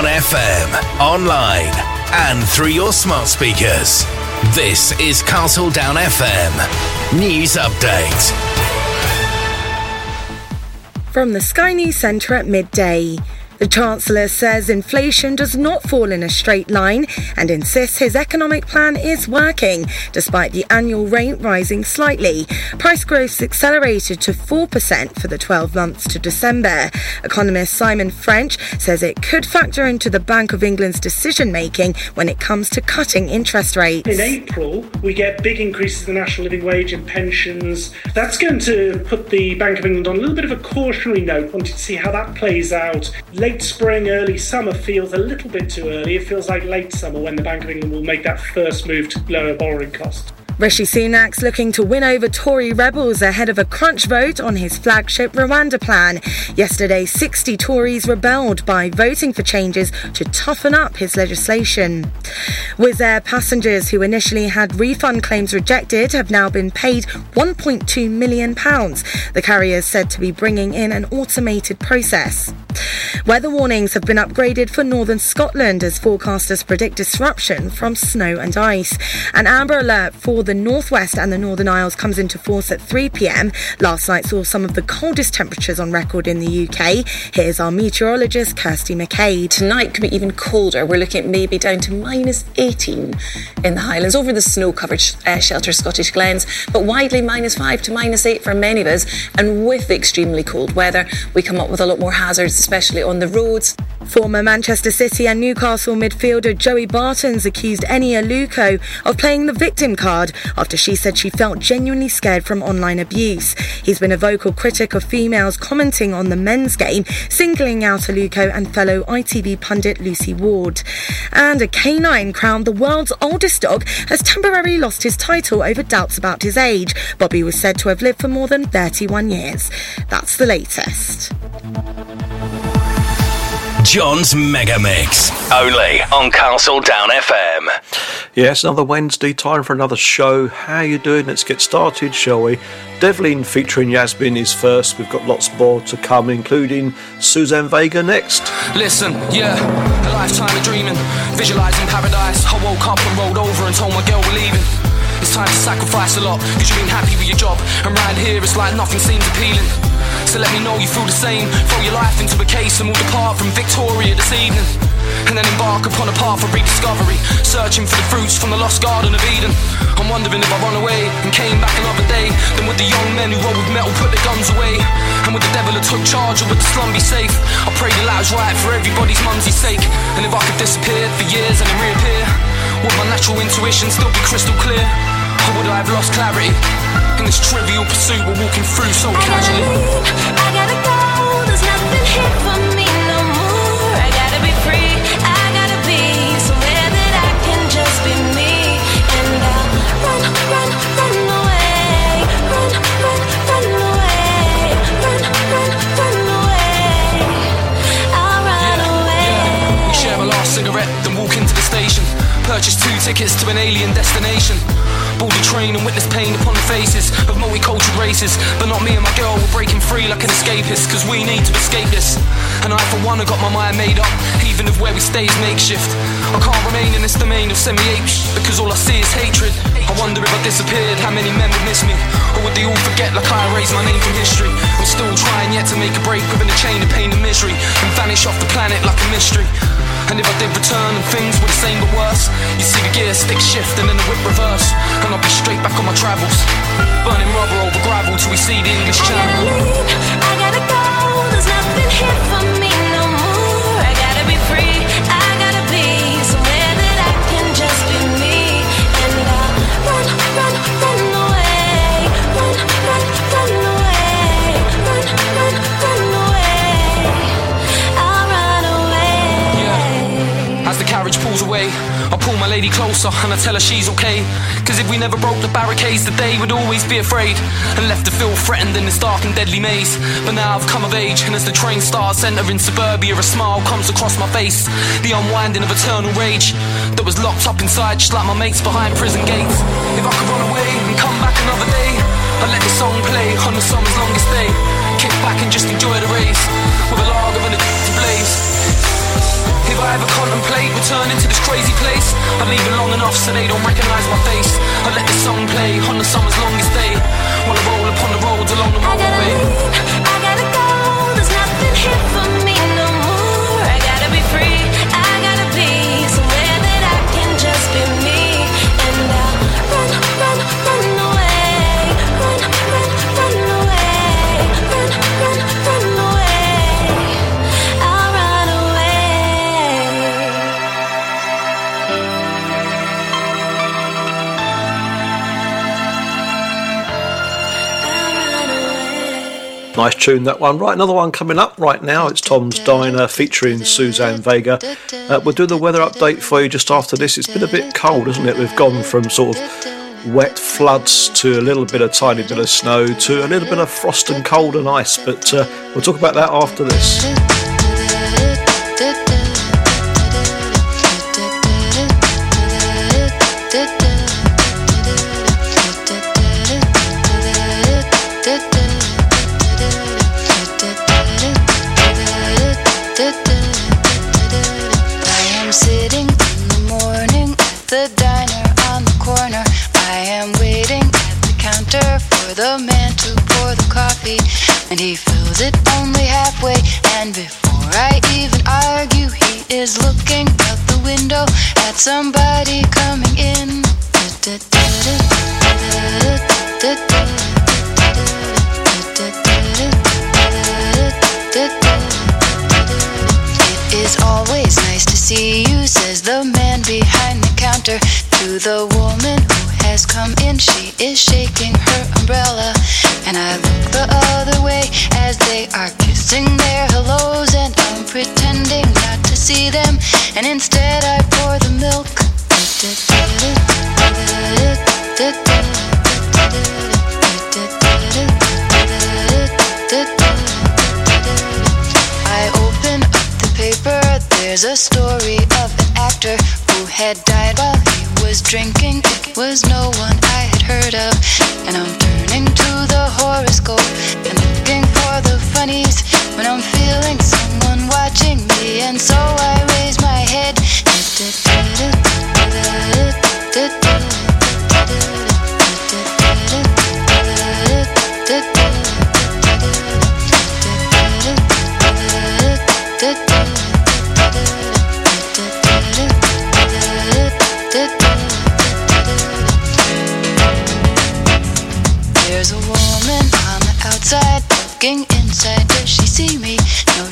on FM, online, and through your smart speakers. This is Castle Down FM News Update. From the Sky News Centre at midday. The Chancellor says inflation does not fall in a straight line and insists his economic plan is working, despite the annual rate rising slightly. Price growth accelerated to 4% for the 12 months to December. Economist Simon French says it could factor into the Bank of England's decision making when it comes to cutting interest rates. In April, we get big increases in the national living wage and pensions. That's going to put the Bank of England on a little bit of a cautionary note, wanting to see how that plays out. Later late spring, early summer feels a little bit too early. It feels like late summer when the Bank of England will make that first move to lower borrowing costs. Rishi Sunak's looking to win over Tory rebels ahead of a crunch vote on his flagship Rwanda plan. Yesterday, 60 Tories rebelled by voting for changes to toughen up his legislation. Wizz Air passengers who initially had refund claims rejected have now been paid £1.2 million. The carrier is said to be bringing in an automated process. Weather warnings have been upgraded for northern Scotland as forecasters predict disruption from snow and ice. An amber alert for the northwest and the Northern Isles comes into force at 3 pm. Last night saw some of the coldest temperatures on record in the UK. Here's our meteorologist Kirsty McCabe. Tonight could be even colder. We're looking at maybe down to minus 18 in the Highlands over the snow covered uh, shelter Scottish Glens, but widely minus 5 to minus 8 for many of us. And with the extremely cold weather, we come up with a lot more hazards, especially on the roads. Former Manchester City and Newcastle midfielder Joey Barton's accused Eni Aluko of playing the victim card after she said she felt genuinely scared from online abuse. He's been a vocal critic of females commenting on the men's game, singling out Aluko and fellow ITV pundit Lucy Ward. And a canine crowned the world's oldest dog has temporarily lost his title over doubts about his age. Bobby was said to have lived for more than 31 years. That's the latest. John's Mega Mix. Only on Castle Down FM. Yes, another Wednesday, time for another show. How you doing? Let's get started, shall we? Devlin featuring Yasmin is first. We've got lots more to come, including Suzanne Vega next. Listen, yeah, a lifetime of dreaming, visualizing paradise. I woke up and rolled over and told my girl we're leaving. It's time to sacrifice a lot, cause you've been happy with your job. And right here, it's like nothing seems appealing. So let me know you feel the same. Throw your life into a case and we'll depart from Victoria this evening. And then embark upon a path of rediscovery, searching for the fruits from the lost Garden of Eden. I'm wondering if I run away and came back another day, then would the young men who roll with metal put their guns away? And would the devil have took charge or would the slum be safe? I pray the lad's right for everybody's mumsy's sake. And if I could disappear for years and then reappear, would my natural intuition still be crystal clear? Would I have lost clarity? In this trivial pursuit we're walking through so casually. I gotta go, there's nothing here for me no more. I gotta be free, I gotta be somewhere that I can just be me. And I'll run, run, run away. Run, run, run away. Run, run, run away. I'll run away. We share a last cigarette, then walk into the station. Purchase two tickets to an alien destination. The train and witness pain upon the faces of multicultural races. But not me and my girl, we're breaking free like an escapist, cause we need to escape this. And I, for one, have got my mind made up, even if where we stay is makeshift. I can't remain in this domain of semi apes, because all I see is hatred. I wonder if I disappeared, how many men would miss me? Or would they all forget like I erased my name from history? I'm still trying yet to make a break within a chain of pain and misery, and vanish off the planet like a mystery. And if I did return and things were the same but worse, you see the gear stick shift and then the whip reverse, and I'll be straight back on my travels, burning rubber over gravel till we see the English Channel. I gotta go, there's nothing here for me pulls away, I pull my lady closer and I tell her she's okay. Cause if we never broke the barricades, today would always be afraid. And left to feel threatened in this dark and deadly maze. But now I've come of age, and as the train starts entering suburbia, a smile comes across my face. The unwinding of eternal rage that was locked up inside, just like my mates behind prison gates. If I could run away and come back another day, I'd let the song play on the summer's longest day. Kick back and just enjoy the race with a log of an blaze. I ever contemplate will turn into this crazy place. I'm leaving long enough so they don't recognize my face. I let the song play on the summer's longest day. While I roll upon the roads along the roadway. I gotta leave, I gotta go. There's nothing here for me. Nice tune, that one. Right, another one coming up right now. It's Tom's Diner featuring Suzanne Vega. Uh, we'll do the weather update for you just after this. It's been a bit cold, hasn't it? We've gone from sort of wet floods to a little bit of tiny bit of snow to a little bit of frost and cold and ice. But uh, we'll talk about that after this. Is looking out the window at somebody coming in. It is always nice to see you, says the man behind the counter to the woman who has come in. She is shaking her umbrella, and I look the other way as they are kissing their hellos, see them, and instead I pour the milk. I open up the paper. There's a story of an actor who had died while he was drinking. It was no one I had heard of. And I'm turning to the horoscope and looking for the funnies when I'm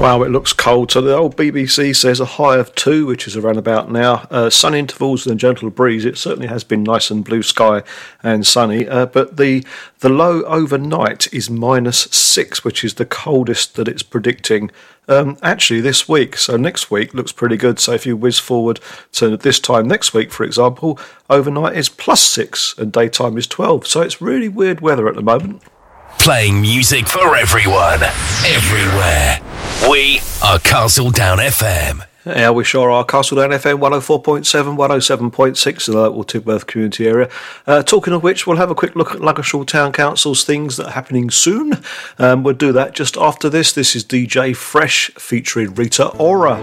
Wow, it looks cold. So the old BBC says a high of two, which is around about now. Uh, sun intervals and a gentle breeze. It certainly has been nice and blue sky and sunny. Uh, but the the low overnight is minus six, which is the coldest that it's predicting. Um, actually, this week. So next week looks pretty good. So if you whiz forward to this time next week, for example, overnight is plus six and daytime is twelve. So it's really weird weather at the moment. Playing music for everyone, everywhere. We are Castle Down FM. Yeah, we sure are. Castledown FM 104.7, 107.6 in the local Tidworth community area. Uh, talking of which, we'll have a quick look at Ludgershall Town Council's things that are happening soon. Um, we'll do that just after this. This is DJ Fresh featuring Rita Ora.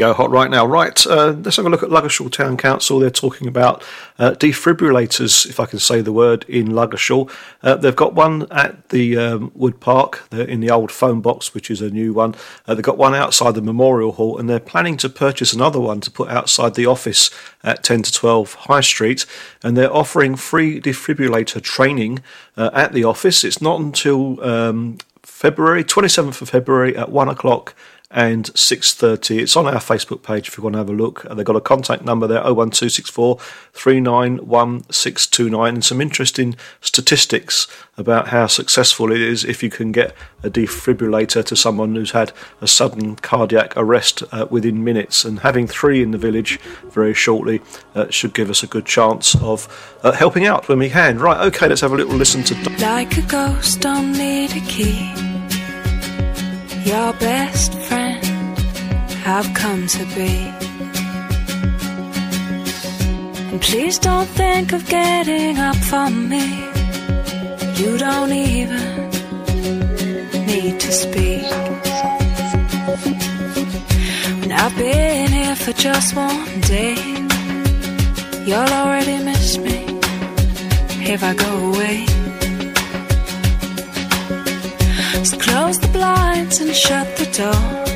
Go, hot right now. Right, uh, let's have a look at Ludgershall Town Council. They're talking about uh, defibrillators, if I can say the word, in Ludgershall. Uh, they've got one at the um, Wood Park, they're in the old phone box, which is a new one. Uh, they've got one outside the Memorial Hall, and they're planning to purchase another one to put outside the office at 10 to 12 High Street. And they're offering free defibrillator training uh, at the office. It's not until um, February, 27th of February at 1 o'clock and 6.30. It's on our Facebook page if you want to have a look. They've got a contact number there, 01264 391629, and some interesting statistics about how successful it is if you can get a defibrillator to someone who's had a sudden cardiac arrest uh, within minutes. And having three in the village very shortly uh, should give us a good chance of uh, helping out when we can. Right, okay, let's have a little listen to... Like a ghost, don't need a key. Your best friend, I've come to be. And please don't think of getting up for me. You don't even need to speak. When I've been here for just one day, you'll already miss me if I go away. So close the blinds and shut the door.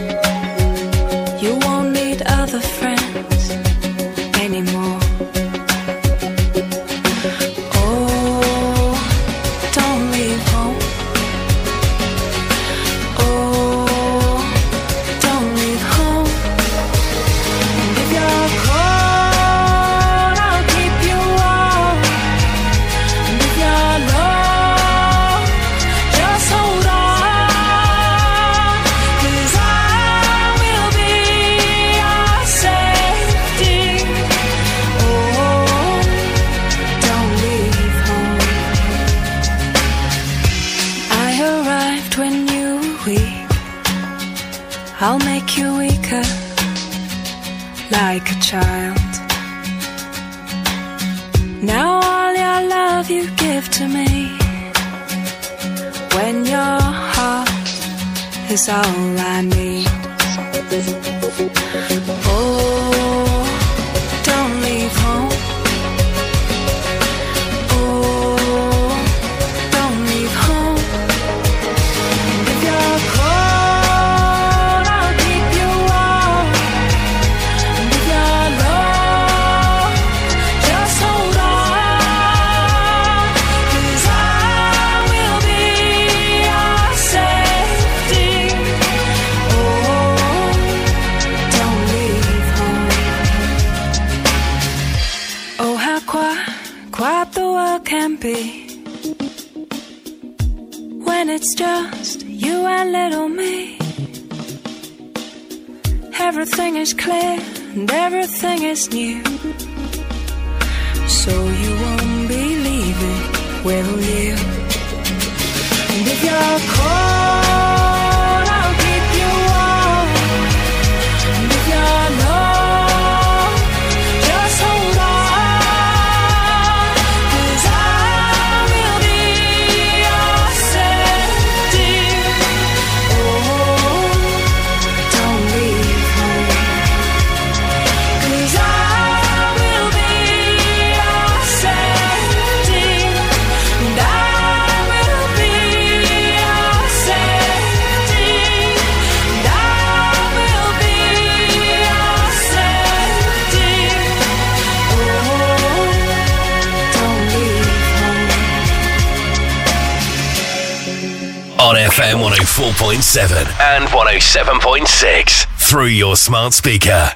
All I need. Oh and 107.6 through your smart speaker.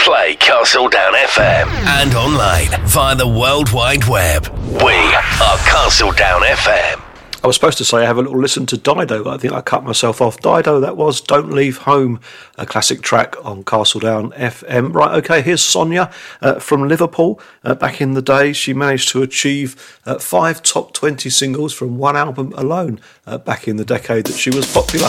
Play Castle Down FM and online via the World Wide Web. We are Castle Down FM. I was supposed to say I have a little listen to Dido, but I think I cut myself off. Dido, that was Don't Leave Home, a classic track on Castle Down FM. Right, okay, here's Sonia uh, from Liverpool. Uh, back in the day, she managed to achieve uh, five top 20 singles from one album alone uh, back in the decade that she was popular.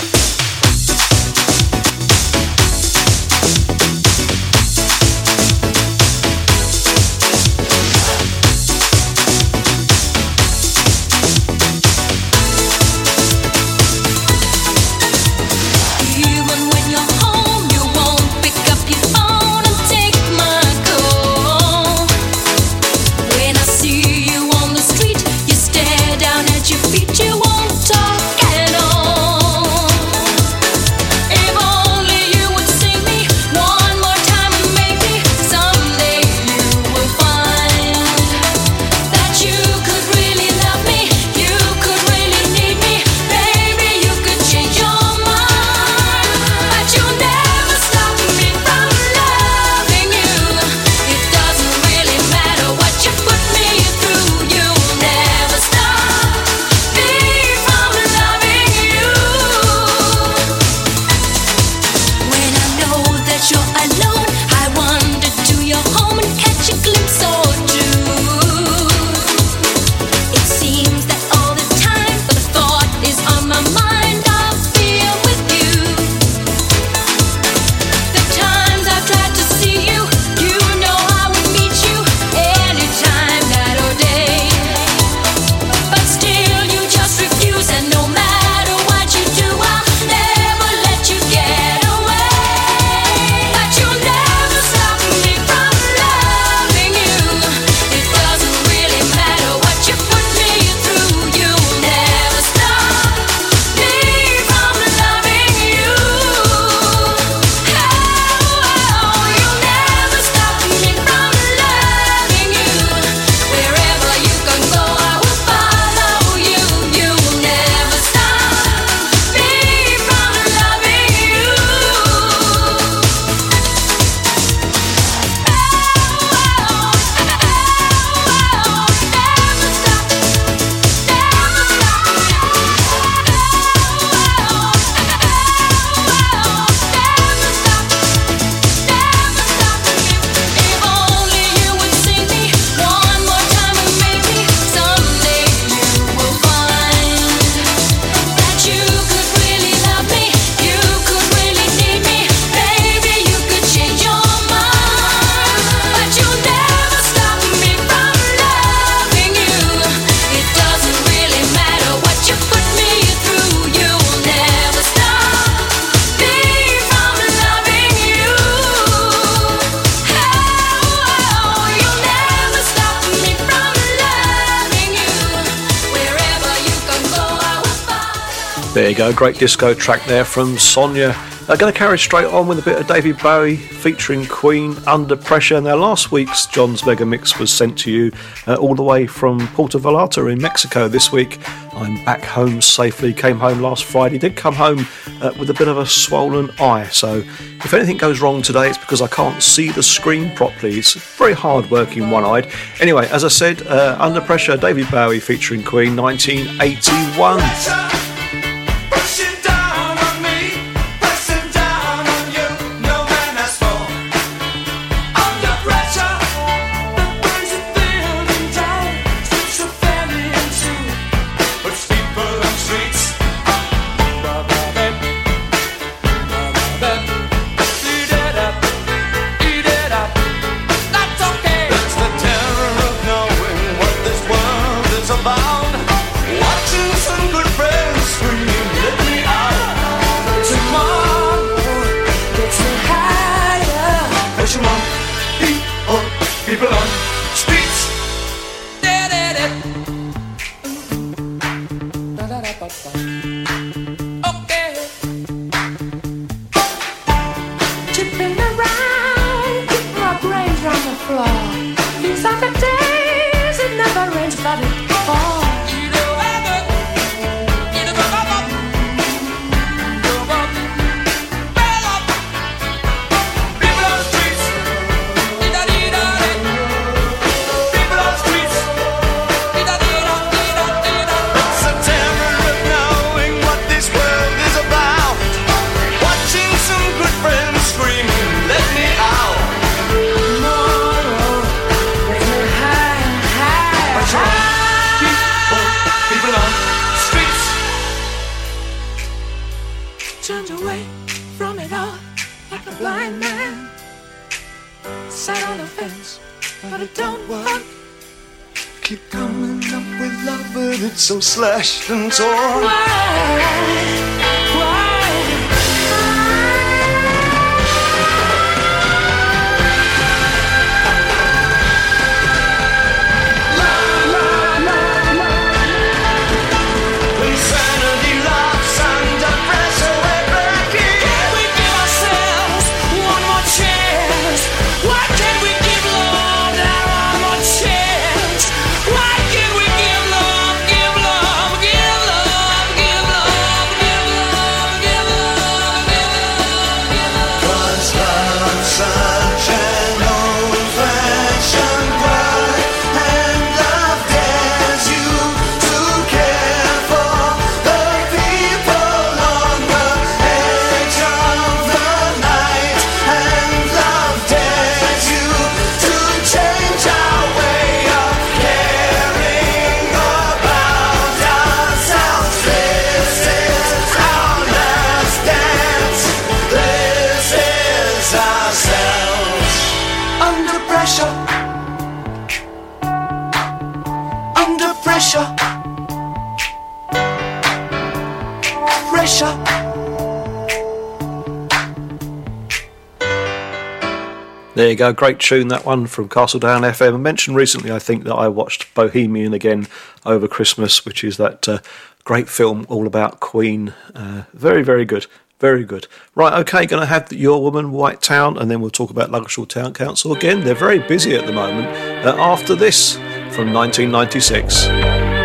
Great disco track there from Sonia. Uh, going to carry straight on with a bit of David Bowie featuring Queen Under Pressure. Now, last week's John's Mega Mix was sent to you uh, all the way from Puerto Vallarta in Mexico. This week, I'm back home safely. Came home last Friday. Did come home uh, with a bit of a swollen eye. So, if anything goes wrong today, it's because I can't see the screen properly. It's very hard working one eyed. Anyway, as I said, uh, Under Pressure, David Bowie featuring Queen 1981. Slashed and torn. There you go, great tune that one from Castledown FM. I mentioned recently, I think, that I watched Bohemian again over Christmas, which is that uh, great film all about Queen. Uh, very, very good. Very good. Right, okay, going to have Your Woman, White Town, and then we'll talk about Ludgershall Town Council again. They're very busy at the moment. Uh, after this, from 1996.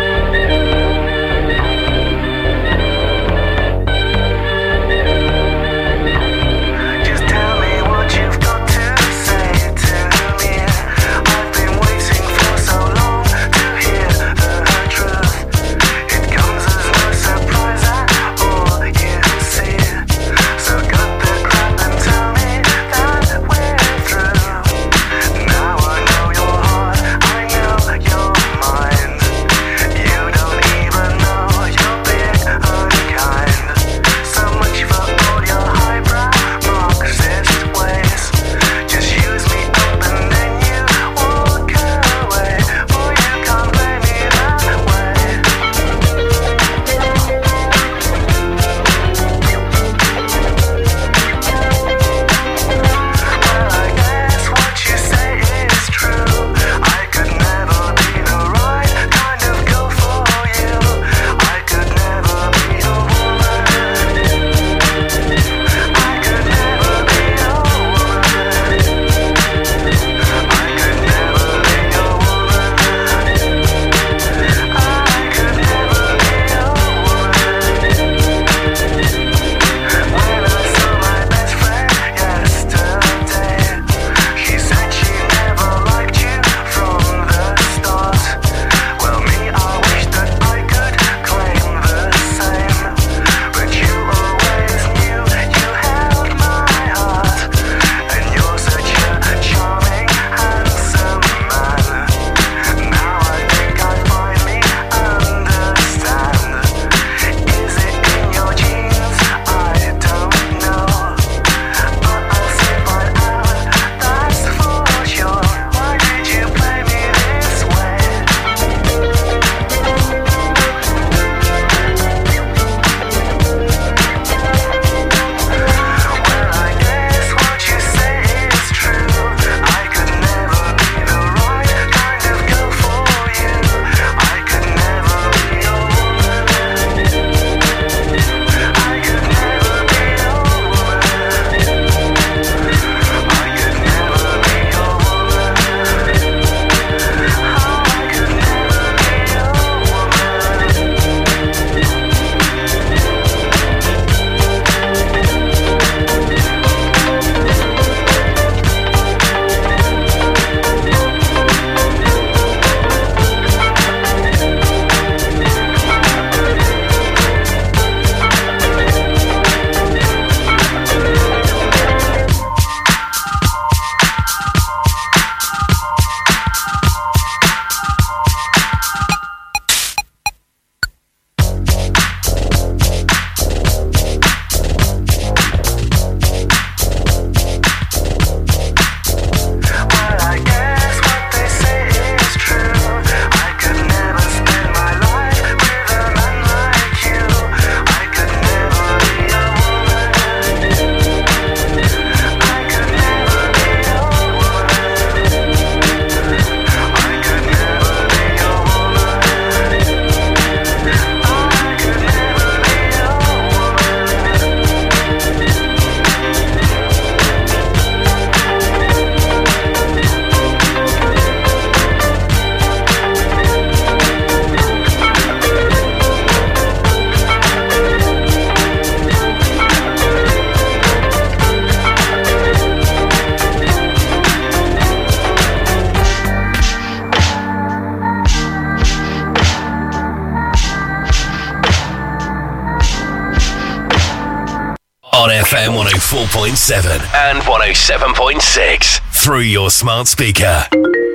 And 107.6 through your smart speaker.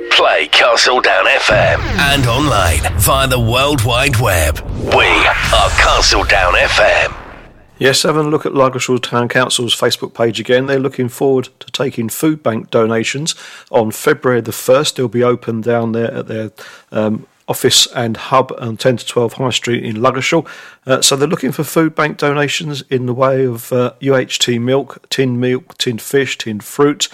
Play Castle Down FM and online via the World Wide Web. We are Castle Down FM. Yes, having a look at Ludgershall Town Council's Facebook page again. They're looking forward to taking food bank donations on February the 1st. They'll be open down there at their um, office and hub on 10 to 12 High Street in Ludgershall. Uh, so they're looking for food bank donations in the way of uh, UHT milk, tinned milk, tinned fish, tinned fruit.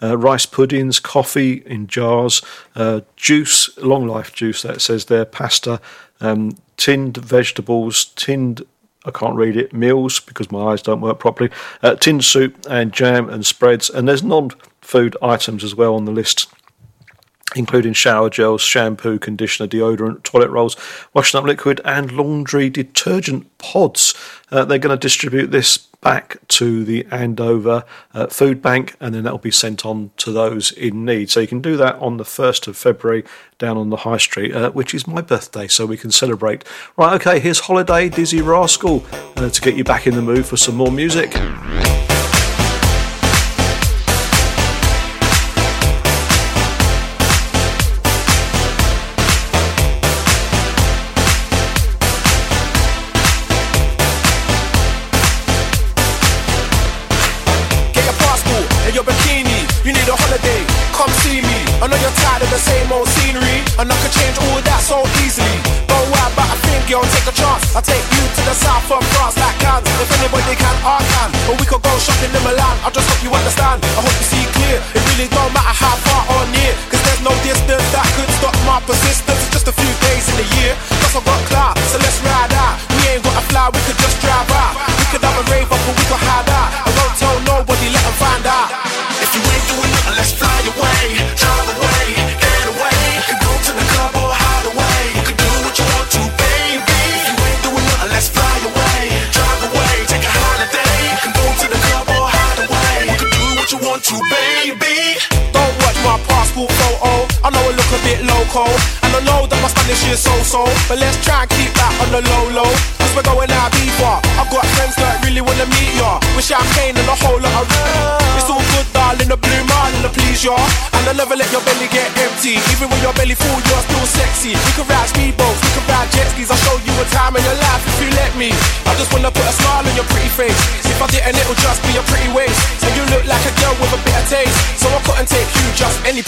Uh, rice puddings, coffee in jars, uh, juice, long life juice that says there, pasta, um, tinned vegetables, tinned I can't read it. Meals because my eyes don't work properly. Uh, tinned soup and jam and spreads, and there's non-food items as well on the list including shower gels, shampoo, conditioner, deodorant, toilet rolls, washing up liquid, and laundry detergent pods. Uh, they're going to distribute this back to the Andover uh, Food Bank, and then that'll be sent on to those in need. So you can do that on the 1st of February down on the High Street, uh, which is my birthday, so we can celebrate. Right, okay, here's Holiday Dizzee Rascal uh, to get you back in the mood for some more music.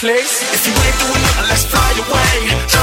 Place. If you ain't doing nothing, let's fly away,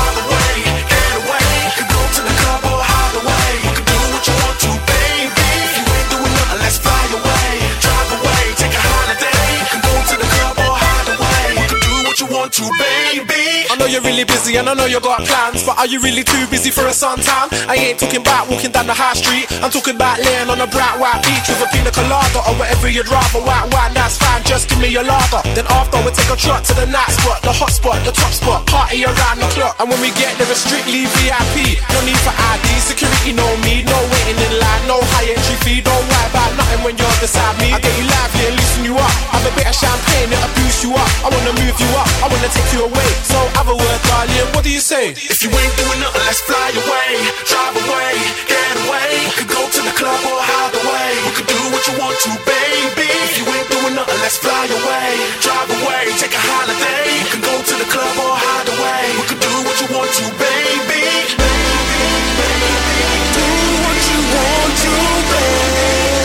really busy and I know you got plans, but are you really too busy for a suntan? I ain't talking about walking down the high street. I'm talking about laying on a bright white beach with a pina colada or whatever you'd rather. White wine, that's fine. Just give me your lager. Then after we take a trot to the night spot, the hot spot, the top spot, party around the clock. And when we get there, it's strictly VIP. No need for ID, security, no me, no waiting in line, no high entry fee. Don't worry about nothing when you're beside me. I get you lively and loosen you up. Have a bit of champagne, it'll boost you up. I wanna move you up, I wanna take you away. So have a word, What do you say? If you ain't doing nothing, let's fly away, drive away, get away. We could go to the club or hide away. We could do what you want to, baby. If you ain't doing nothing, let's fly away, drive away, take a holiday. We can go to the club or hide away. We could do what you want to, baby. Do what you want to, baby.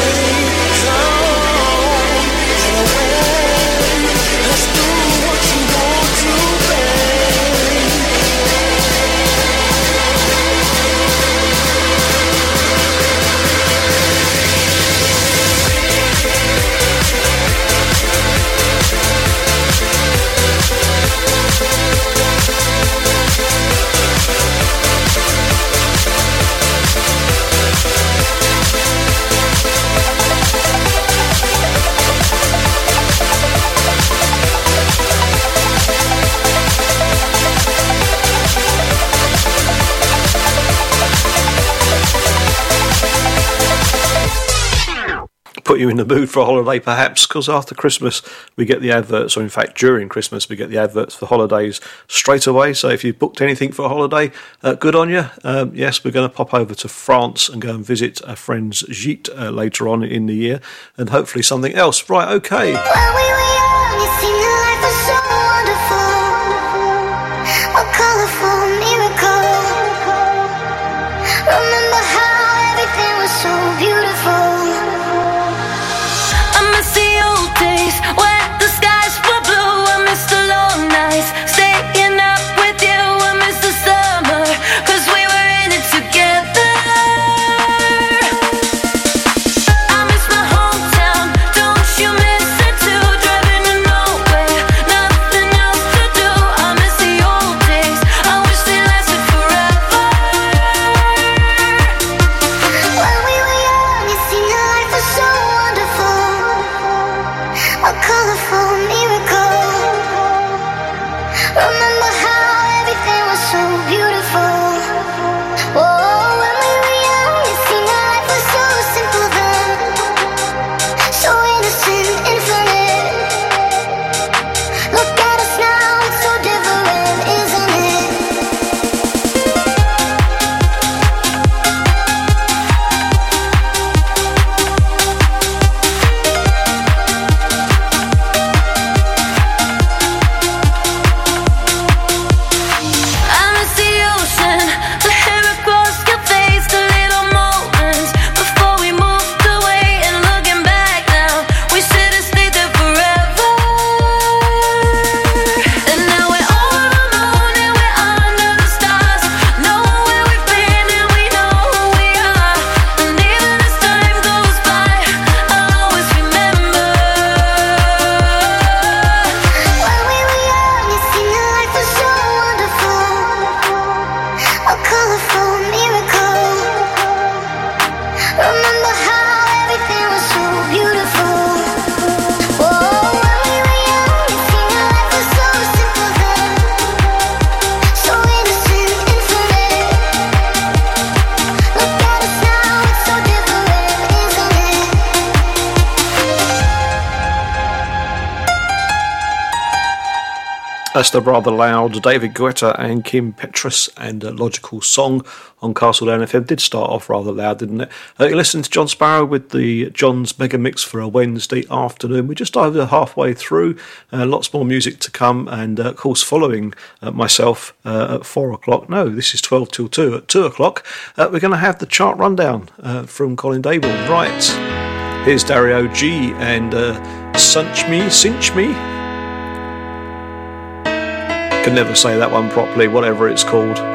Away. Put you in the mood for a holiday, perhaps, because after Christmas we get the adverts, or in fact during Christmas we get the adverts for holidays straight away. So if you've booked anything for a holiday, uh, good on you. Um, yes, we're going to pop over to France and go and visit our friends Gite uh, later on in the year, and hopefully something else. Right, okay. The rather loud David Guetta and Kim Petras and a logical song on Castle Down FM. Did start off rather loud, didn't it? Uh, you listened to John Sparrow with the John's Mega Mix for a Wednesday afternoon. We're just over halfway through. Uh, lots more music to come, and uh, of course, following uh, myself uh, at four o'clock. No, this is twelve till two. At two o'clock, uh, we're going to have the chart rundown from Colin Dable. Right, here's Dario G and Cinch Me, Cinch Me. Can never say that one properly, whatever it's called.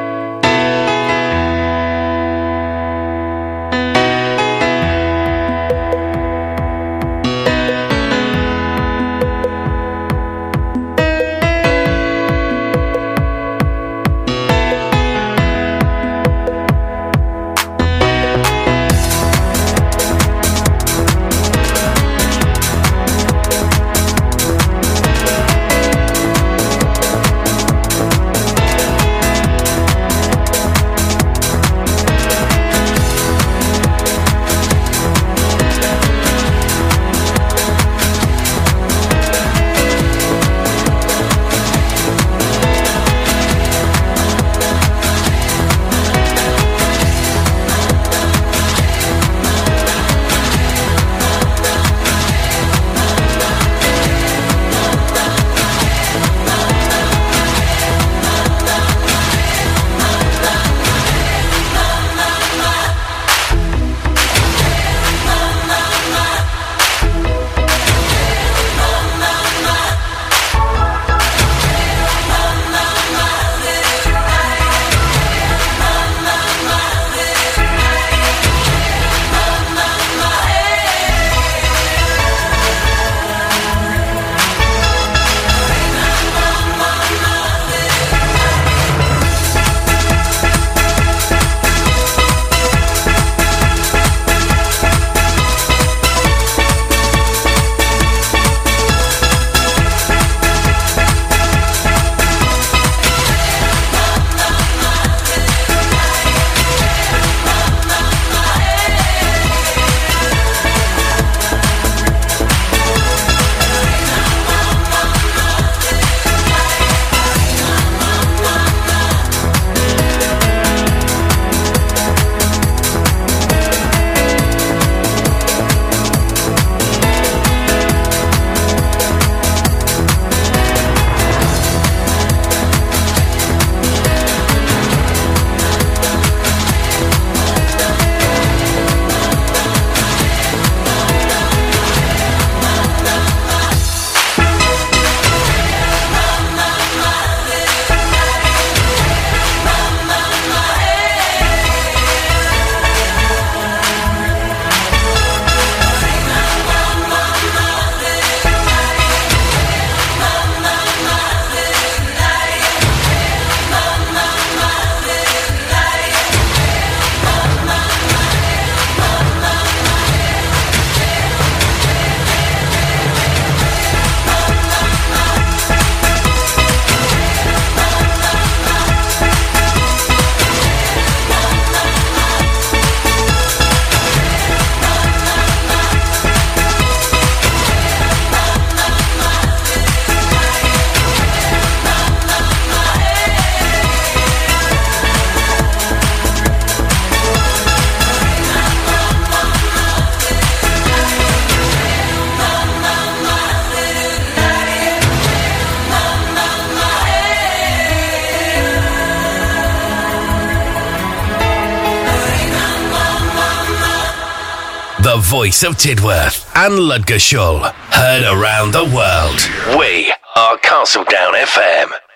voice of Tidworth and Ludgershall. Heard around the world. We are Castle Down FM.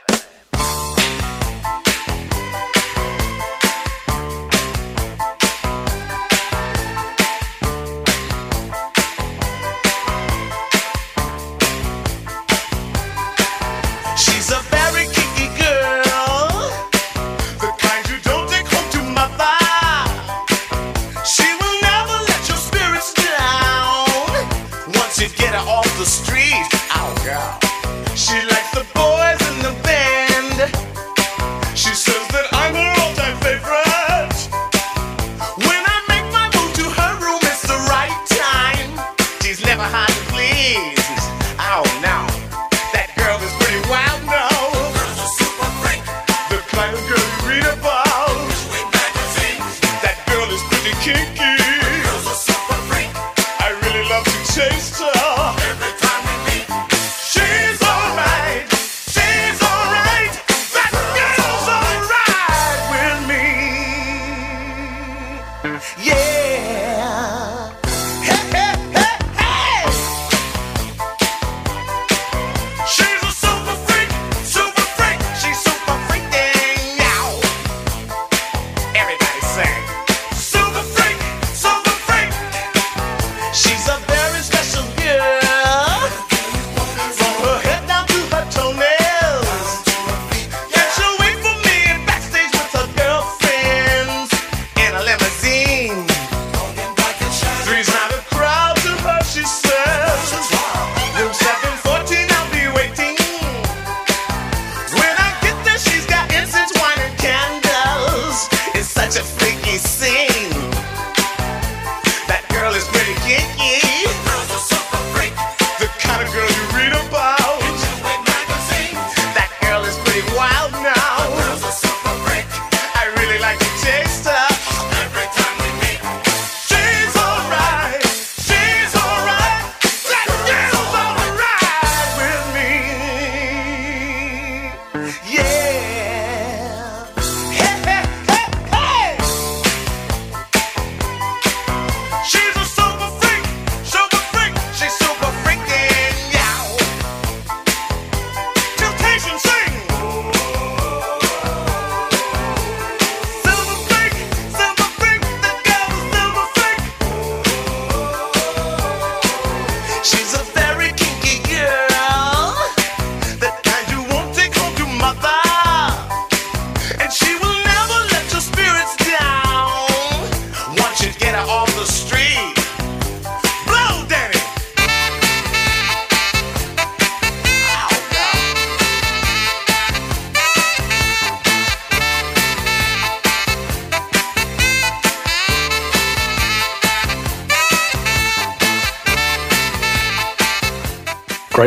taste her.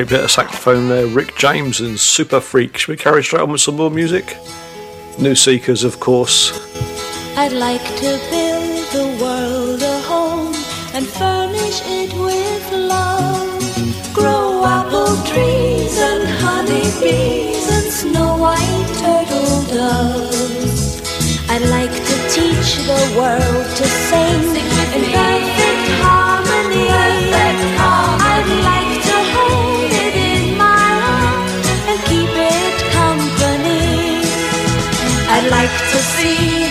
great bit of saxophone there, Rick James and Super Freak. Should we carry straight on with some more music? New Seekers, of course. I'd like to build the world a home and furnish it with love. Grow apple trees and honey bees and snow white turtle doves. I'd like to teach the world to sing, in perfect harmony. Perfect harmony. like to see.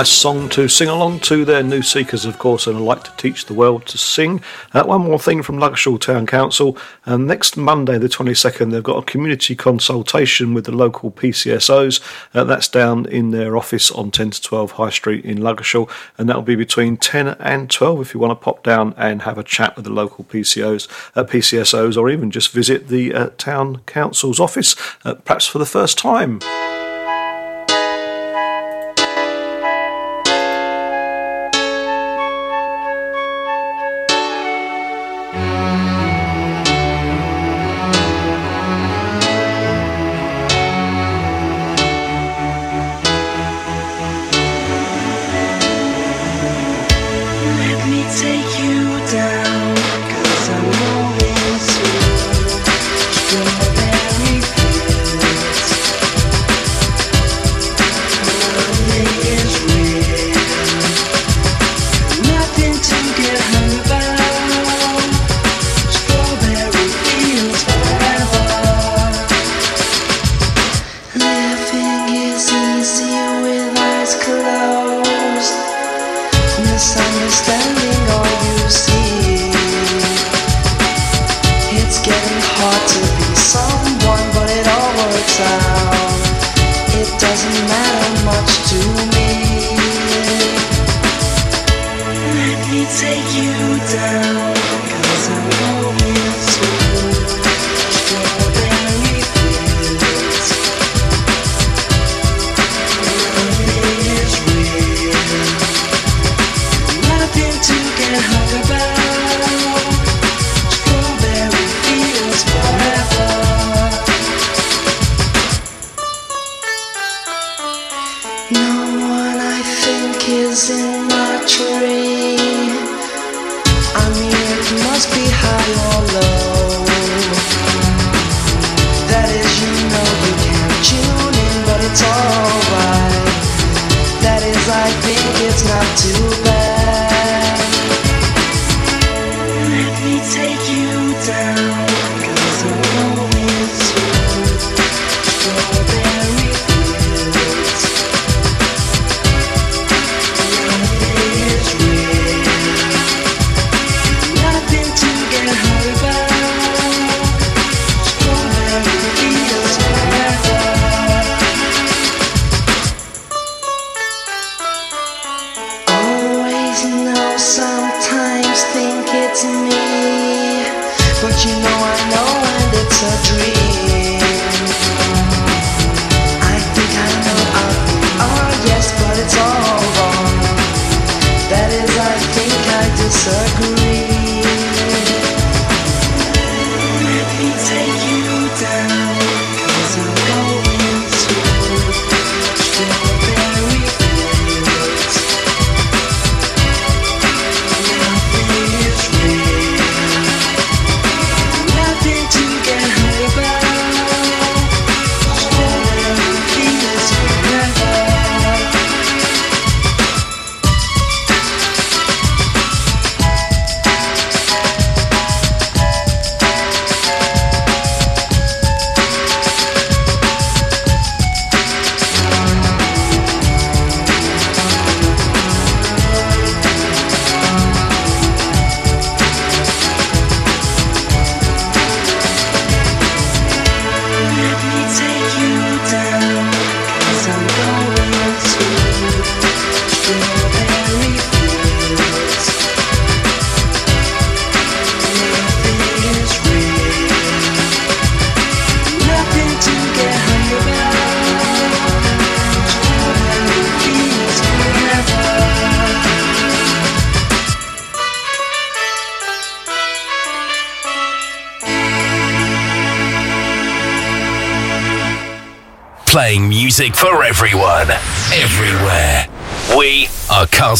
Nice song to sing along to. They're new seekers, of course, and I like to teach the world to sing. Uh, one more thing from Ludgershall Town Council. Uh, next Monday, the 22nd, they've got a community consultation with the local PCSOs. Uh, that's down in their office on 10 to 12 High Street in Ludgershall, and that'll be between 10 and 12 if you want to pop down and have a chat with the local PCOs, uh, PCSOs, or even just visit the uh, town council's office, uh, perhaps for the first time.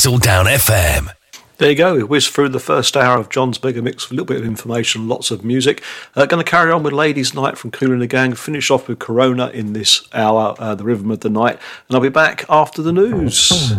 Are Castle Down FM. There you go. We whizzed through the first hour of John's Mega Mix with a little bit of information, lots of music. Uh, going to carry on with Ladies' Night from Kool and the Gang, finish off with Corona in this hour, uh, the rhythm of the night, and I'll be back after the news.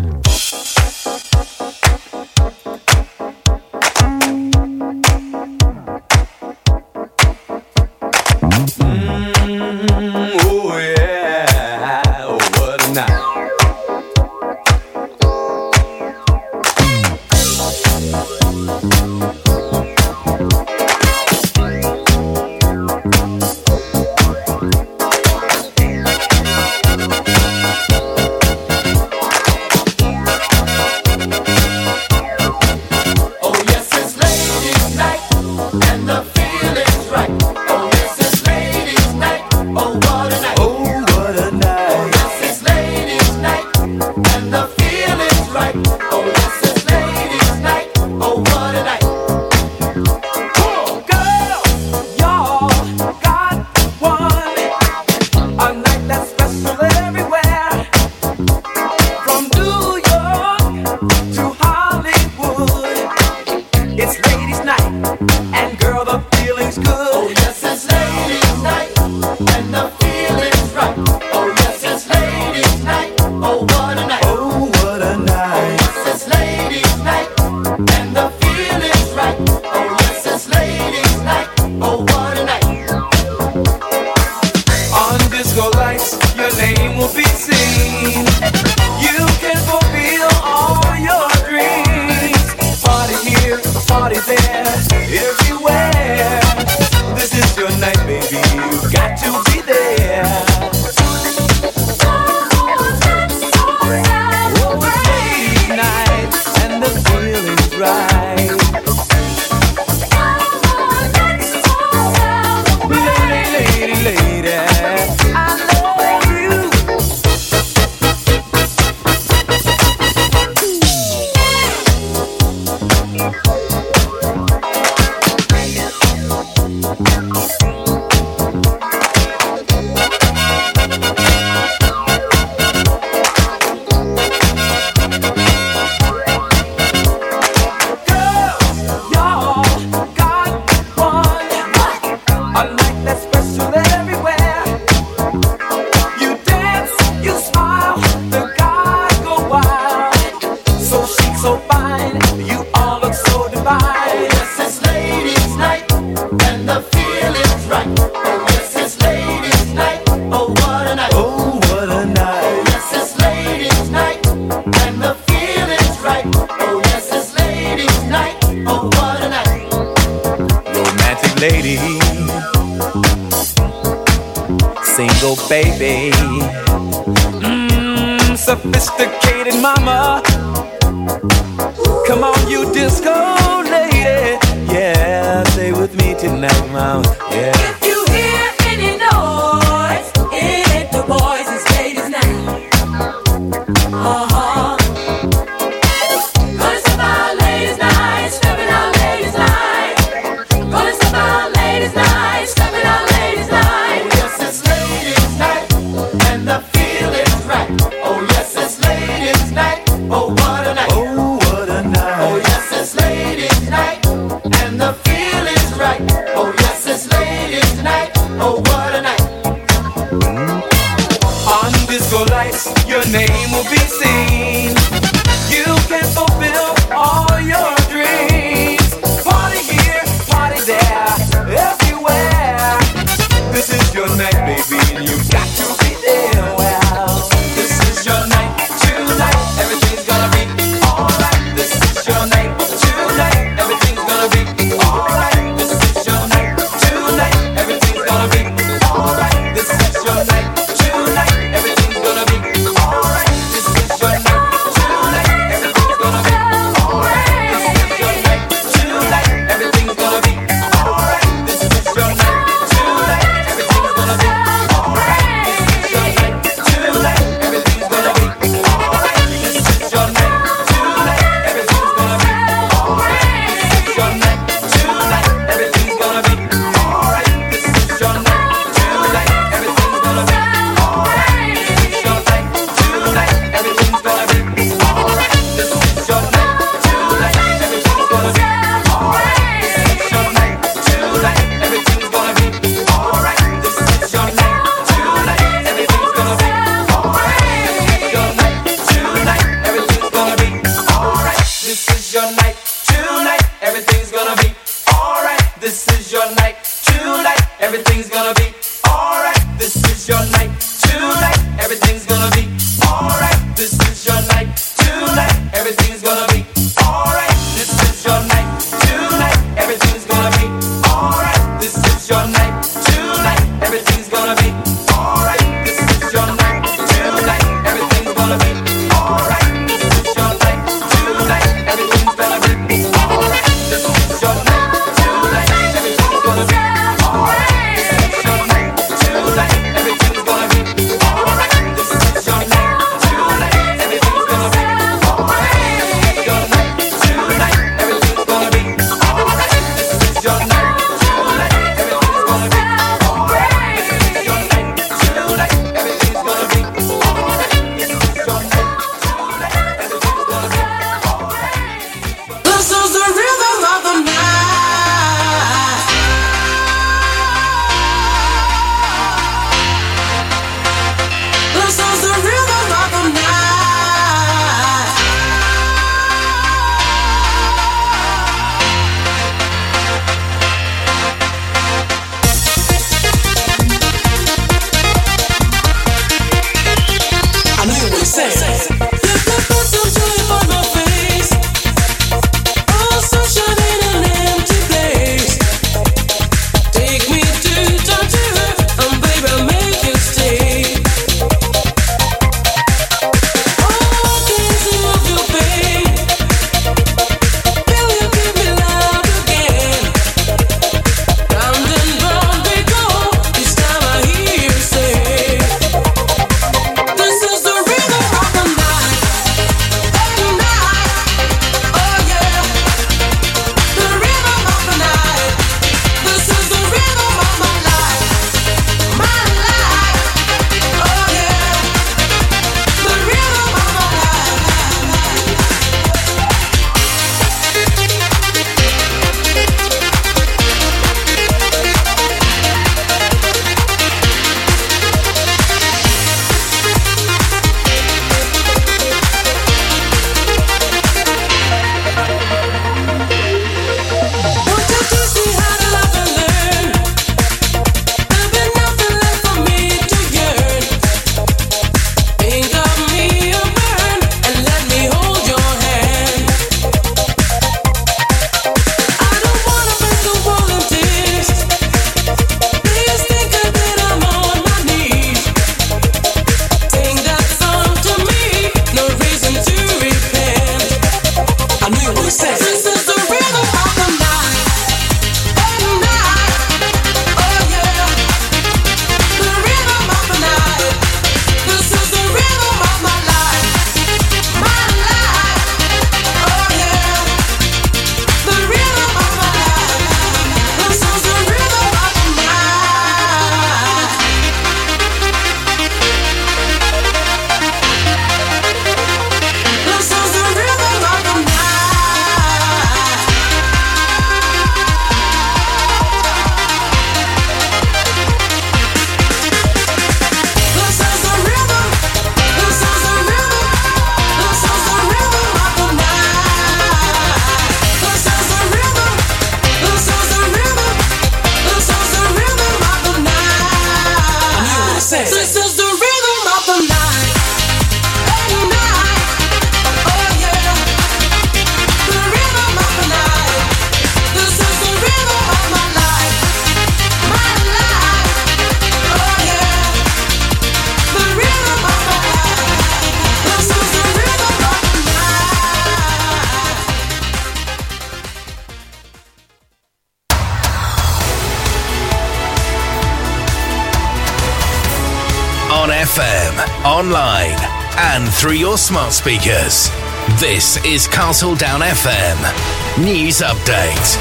FM, online, and through your smart speakers. This is Castle Down FM News Update.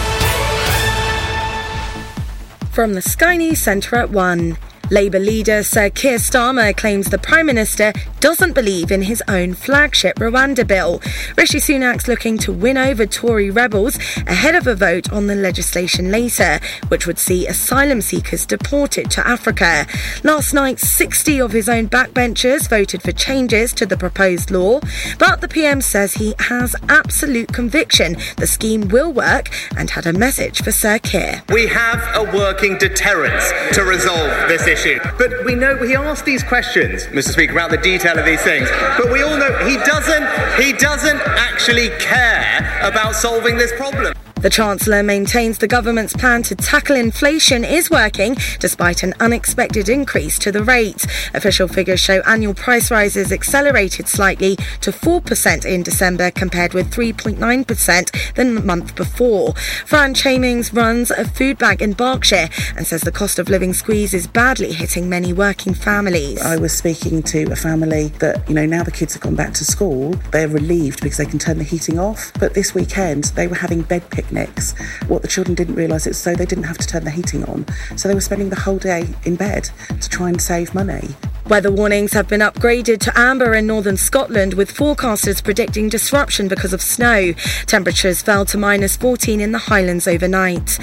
From the Sky News Centre at 1. Labour leader Sir Keir Starmer claims the Prime Minister doesn't believe in his own flagship Rwanda bill. Rishi Sunak's looking to win over Tory rebels ahead of a vote on the legislation later, which would see asylum seekers deported to Africa. Last night, 60 of his own backbenchers voted for changes to the proposed law, but the PM says he has absolute conviction the scheme will work and had a message for Sir Keir. We have a working deterrent to resolve this issue issue. But we know he asked these questions, Mr. Speaker, about the detail of these things. But we all know he doesn't. He doesn't actually care about solving this problem. The Chancellor maintains the government's plan to tackle inflation is working despite an unexpected increase to the rate. Official figures show annual price rises accelerated slightly to 4% in December compared with 3.9% the month before. Fran Chamings runs a food bank in Berkshire and says the cost of living squeeze is badly hitting many working families. I was speaking to a family that, you know, now the kids have gone back to school, they're relieved because they can turn the heating off. But this weekend, they were having bed picnics. What the children didn't realise is so they didn't have to turn the heating on. So they were spending the whole day in bed to try and save money. Weather warnings have been upgraded to amber in northern Scotland, with forecasters predicting disruption because of snow. Temperatures fell to minus 14 in the Highlands overnight.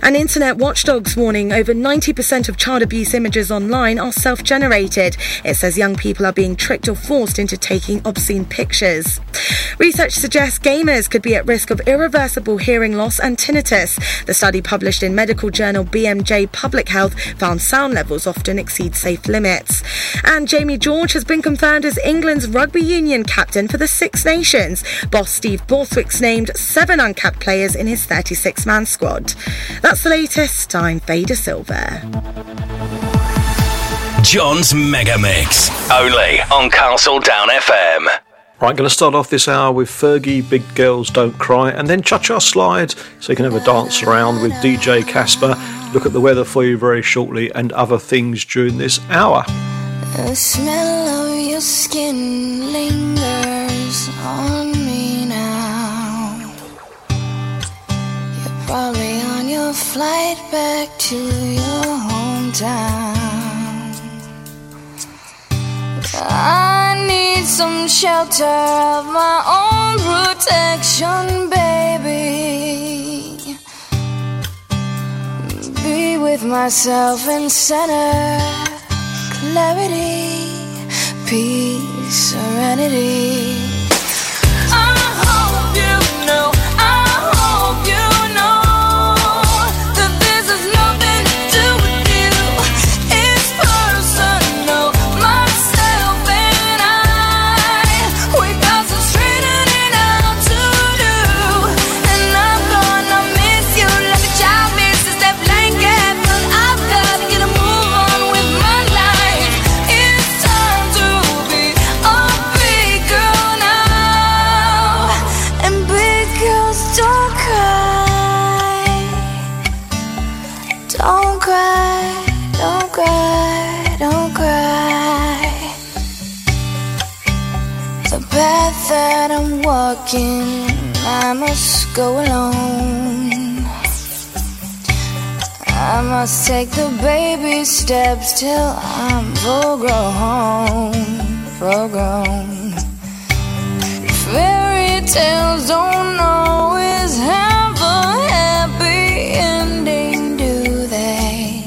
An internet watchdog's warning over 90% of child abuse images online are self generated. It says young people are being tricked or forced into taking obscene pictures. Research suggests gamers could be at risk of irreversible hearing loss and tinnitus. The study published in medical journal BMJ Public Health found sound levels often exceed safe limits. And Jamie George has been confirmed as England's rugby union captain for the Six Nations. Boss Steve Borthwick's named seven uncapped players in his 36 man squad. That's the latest. I'm Fader Silver. John's Mega Mix. Only on Castle Down FM. Right, going to start off this hour with Fergie, Big Girls Don't Cry, and then Cha Cha Slide, so you can have a dance around with DJ Casper. Look at the weather for you very shortly, and other things during this hour. The smell of your skin lingers on me now. You're probably on your flight back to your hometown. I need some shelter of my own protection, baby. Be with myself in center clarity, peace, serenity. I I'm I must go alone. I must take the baby steps till I'm full grown, full grown. Fairy tales don't always have a happy ending, do they?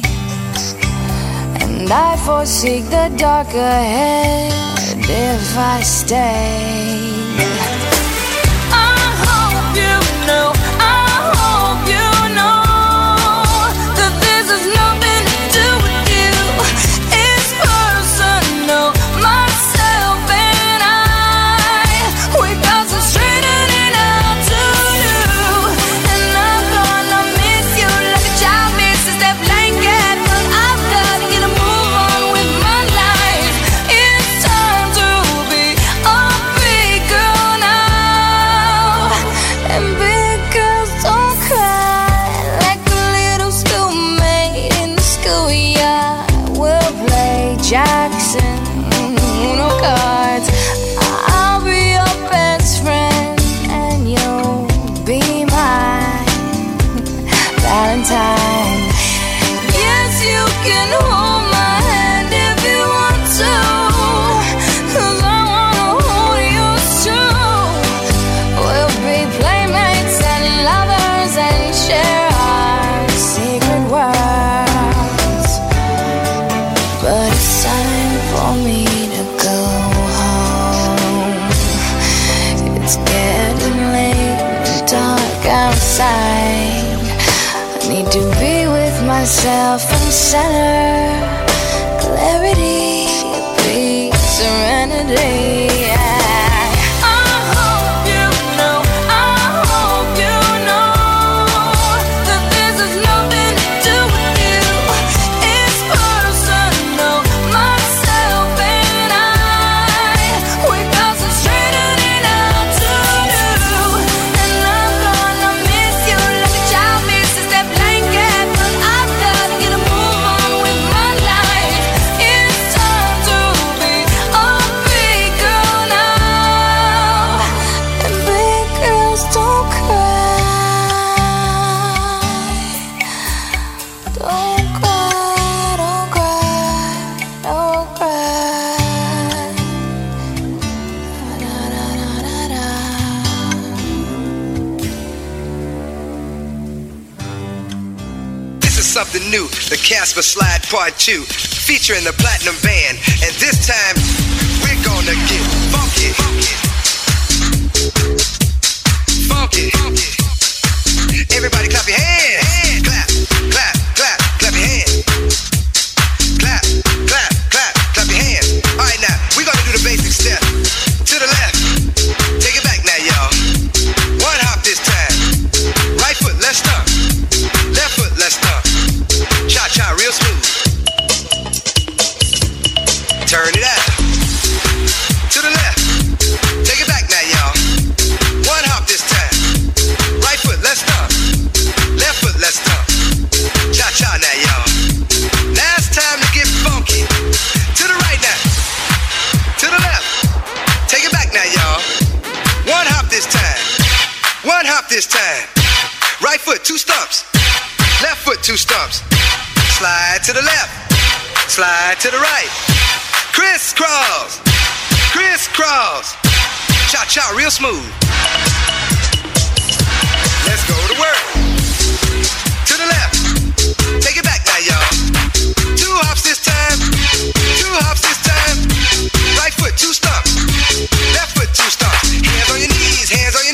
And I foresee the dark ahead if I stay. Casper Slide Part 2, featuring the Platinum Band. And this time, we're gonna get this time. Right foot, two stumps. Left foot, two stumps. Slide to the left. Slide to the right. Crisscross. Crisscross. Cha cha, real smooth. Let's go to work. To the left. Take it back now, y'all. Two hops this time. Two hops this time. Right foot, two stumps. Left foot, two stumps. Hands on your knees, hands on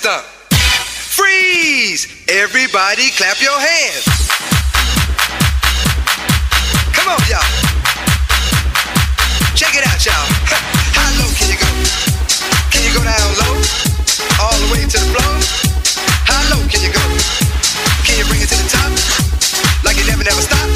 Foot. Freeze! Everybody clap your hands. Come on, y'all. Check it out, y'all. How low can you go? Can you go down low? All the way to the floor? How low can you go? Can you bring it to the top? Like you never, never stop?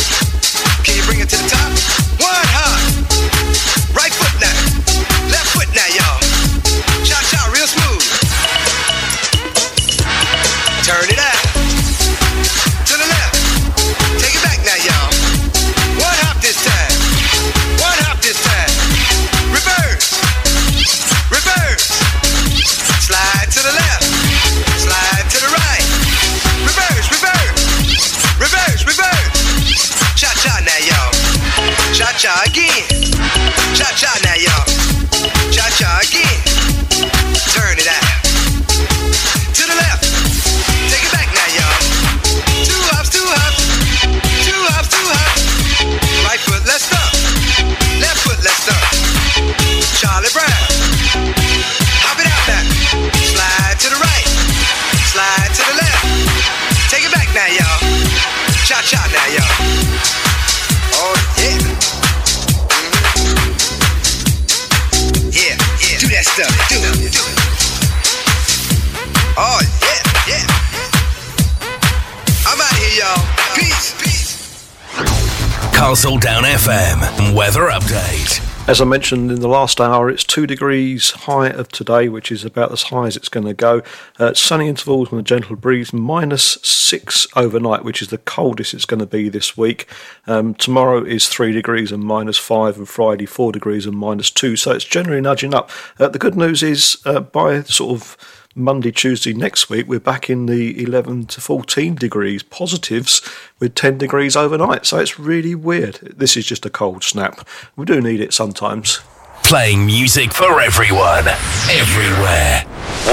Castle Down FM weather update. As I mentioned in the last hour, it's two degrees high of today, which is about as high as it's going to go. Uh, sunny intervals and a gentle breeze, minus six overnight, which is the coldest it's going to be this week. Um, tomorrow is three degrees and minus five, and Friday four degrees and minus two. So it's generally nudging up. Uh, the good news is uh, by sort of Monday, Tuesday next week, we're back in the 11 to 14 degrees positives with 10 degrees overnight. So it's really weird. This is just a cold snap. We do need it sometimes. Playing music for everyone, everywhere.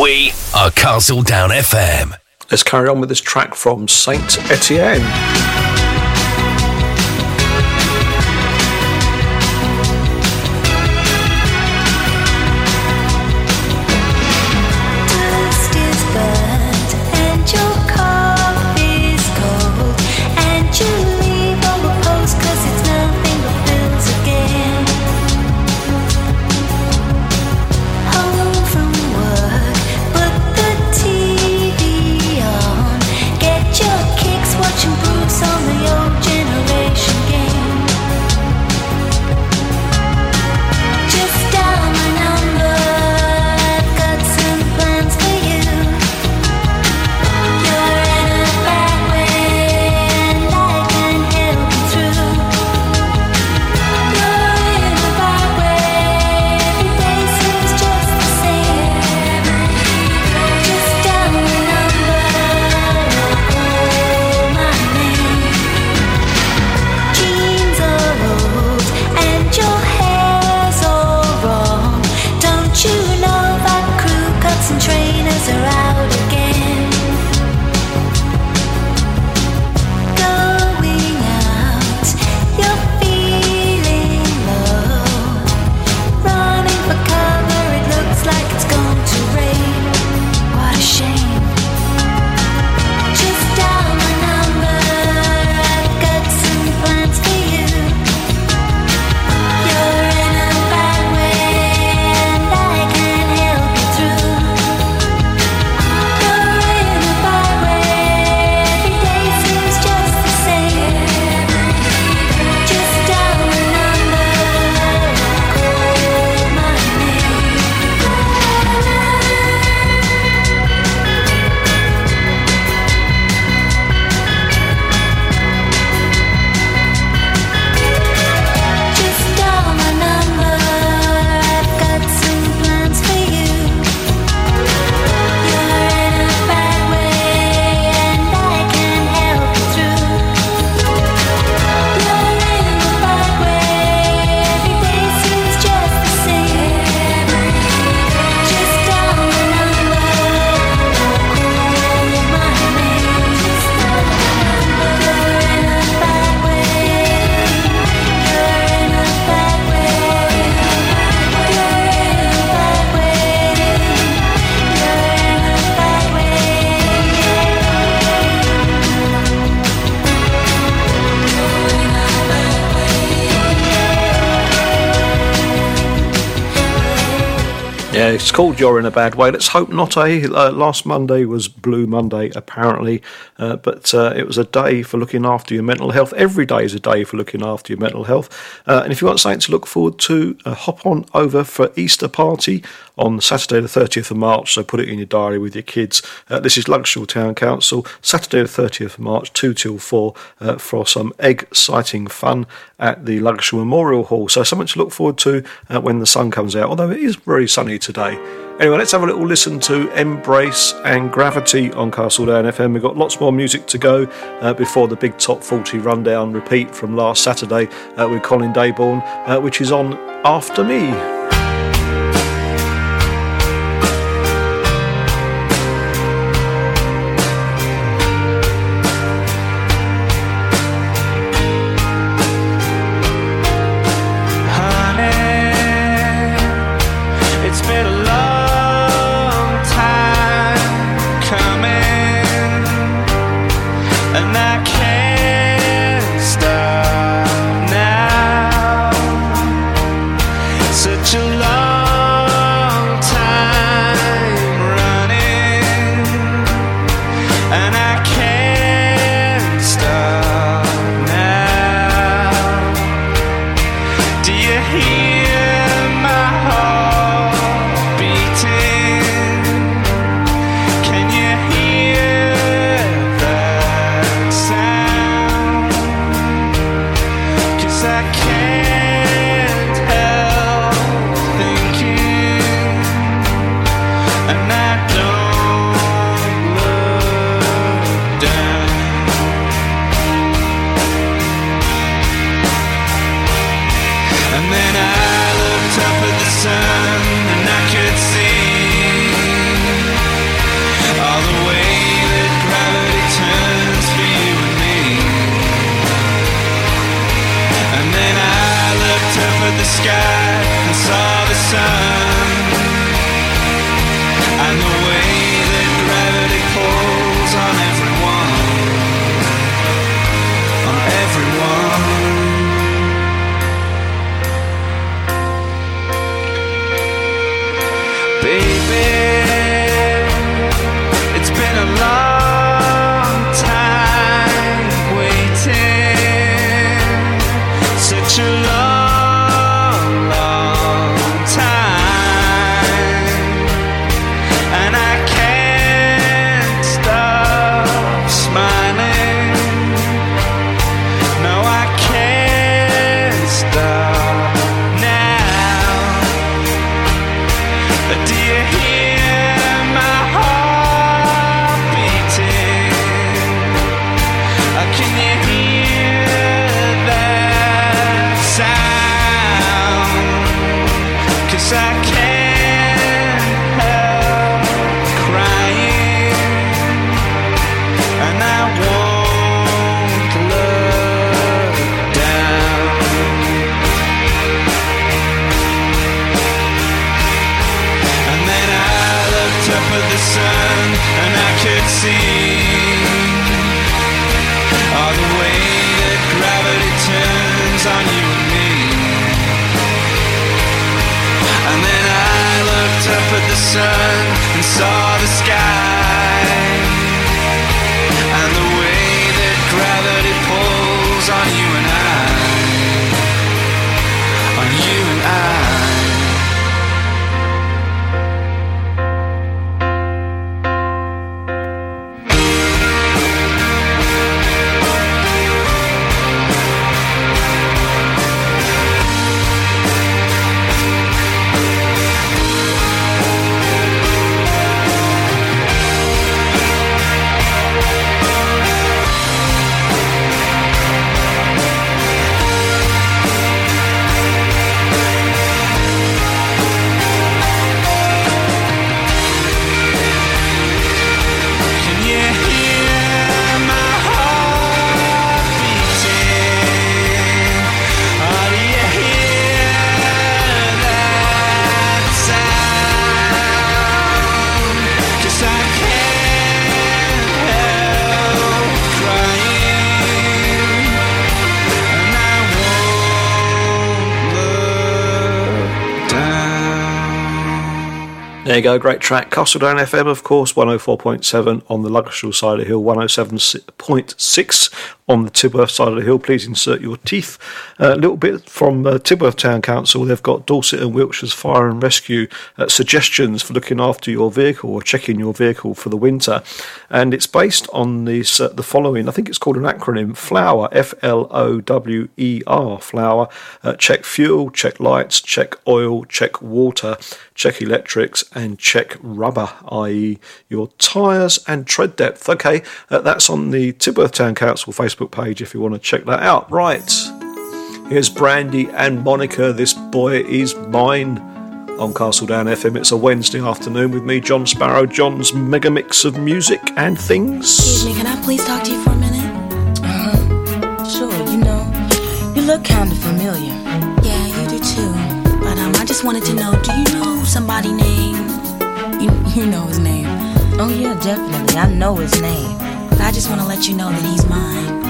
We are Castle Down FM. Let's carry on with this track from Saint Etienne. Called You're in a Bad Way. Let's hope not, eh? Uh, last Monday was Blue Monday, apparently, uh, but uh, it was a day for looking after your mental health. Every day is a day for looking after your mental health. Uh, and if you want something to look forward to, uh, hop on over for Easter Party on Saturday the 30th of March, so put it in your diary with your kids. Uh, this is Ludgershall Town Council, Saturday the 30th of March, 2 till 4, uh, for some egg sighting fun at the Ludgershall Memorial Hall. So something to look forward to uh, when the sun comes out, although it is very sunny today. Anyway, let's have a little listen to Embrace and Gravity on Castle Down FM. We've got lots more music to go uh, before the big top 40 rundown repeat from last Saturday uh, with Colin Dayborn, uh, which is on After Me. There you go, great track. Castledown FM, of course, 104.7 on the Ludgershall side of the hill, 107.6 on the Tidworth side of the hill. Please insert your teeth. A little bit from uh, Town Council. They've got Dorset and Wiltshire's Fire and Rescue uh, suggestions for looking after your vehicle or checking your vehicle for the winter. And it's based on this, uh, the following, I think it's called an acronym, FLOWER, F L O W E R, FLOWER. Uh, check fuel, check lights, check oil, check water, check electrics, and check rubber, i.e., your tyres and tread depth. Okay, uh, that's on the Tidworth Town Council Facebook page if you want to check that out. Right, here's Brandy and Monica. This boy is mine on Castle Castledown FM. It's a Wednesday afternoon with me, John Sparrow, John's mega mix of music and things. Excuse me, can I please talk to you for a minute? Uh-huh. Sure, you know, you look kind of familiar. Yeah, you do too. But um, I just wanted to know, do you know somebody named? You, you know his name. Oh yeah, definitely. I know his name. But I just want to let you know that he's mine.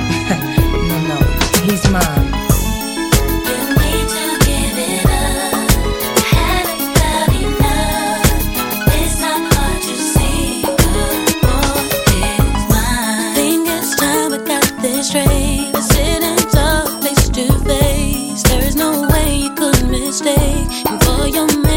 He's mine. And for your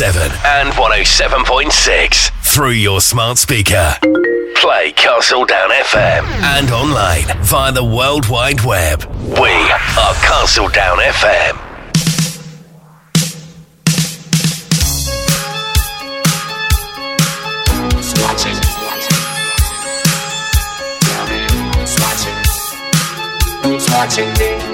107 and 107.6 through your smart speaker. Play Castle Down FM and online via the World Wide Web. We are Castle Down FM. watching me.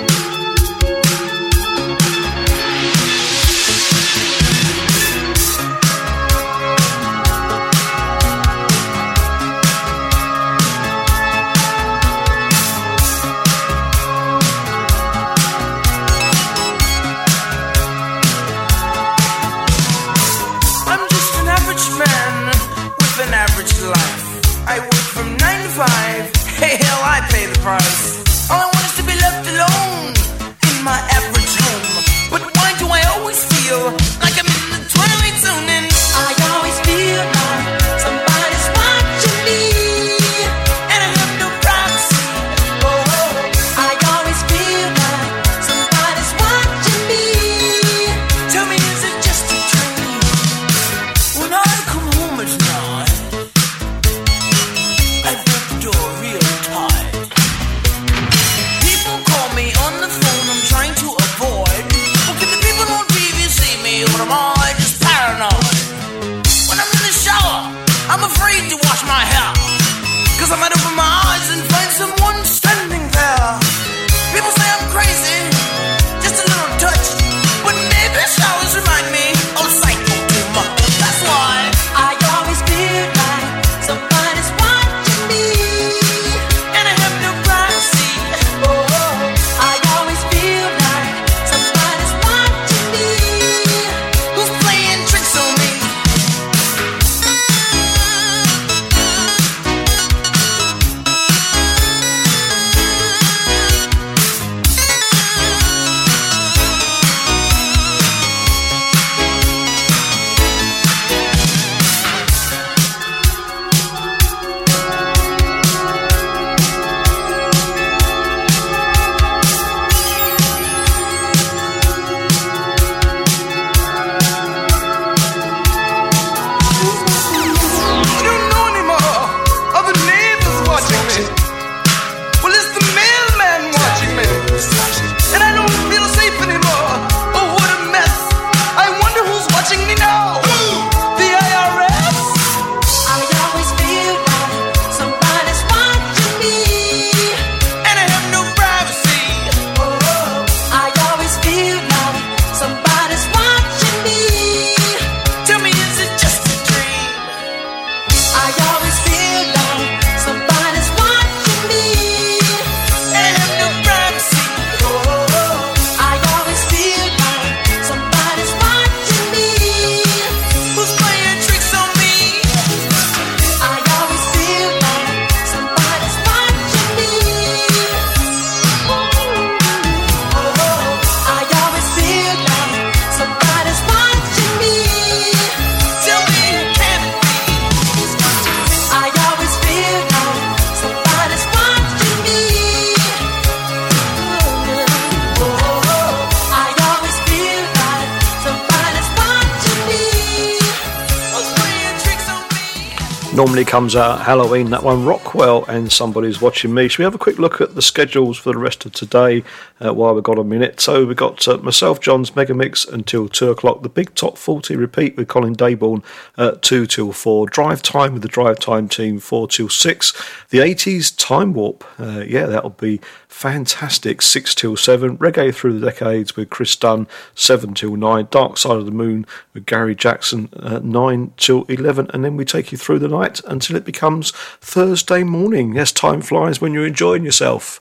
comes out Halloween, that one, Rockwell and Somebody's Watching Me. Should we have a quick look at the schedules for the rest of today uh, while we've got a minute? So we've got uh, myself, John's Megamix until 2 o'clock, the Big Top 40 repeat with Colin Dayborn at 2 till 4, Drive Time with the Drive Time team 4 till 6, the 80s Time Warp, uh, yeah, that'll be fantastic 6 till 7, Reggae Through the Decades with Chris Dunn, 7 till 9, Dark Side of the Moon with Gary Jackson, uh, 9 till 11, and then we take you through the night until it becomes Thursday morning. Yes, time flies when you're enjoying yourself.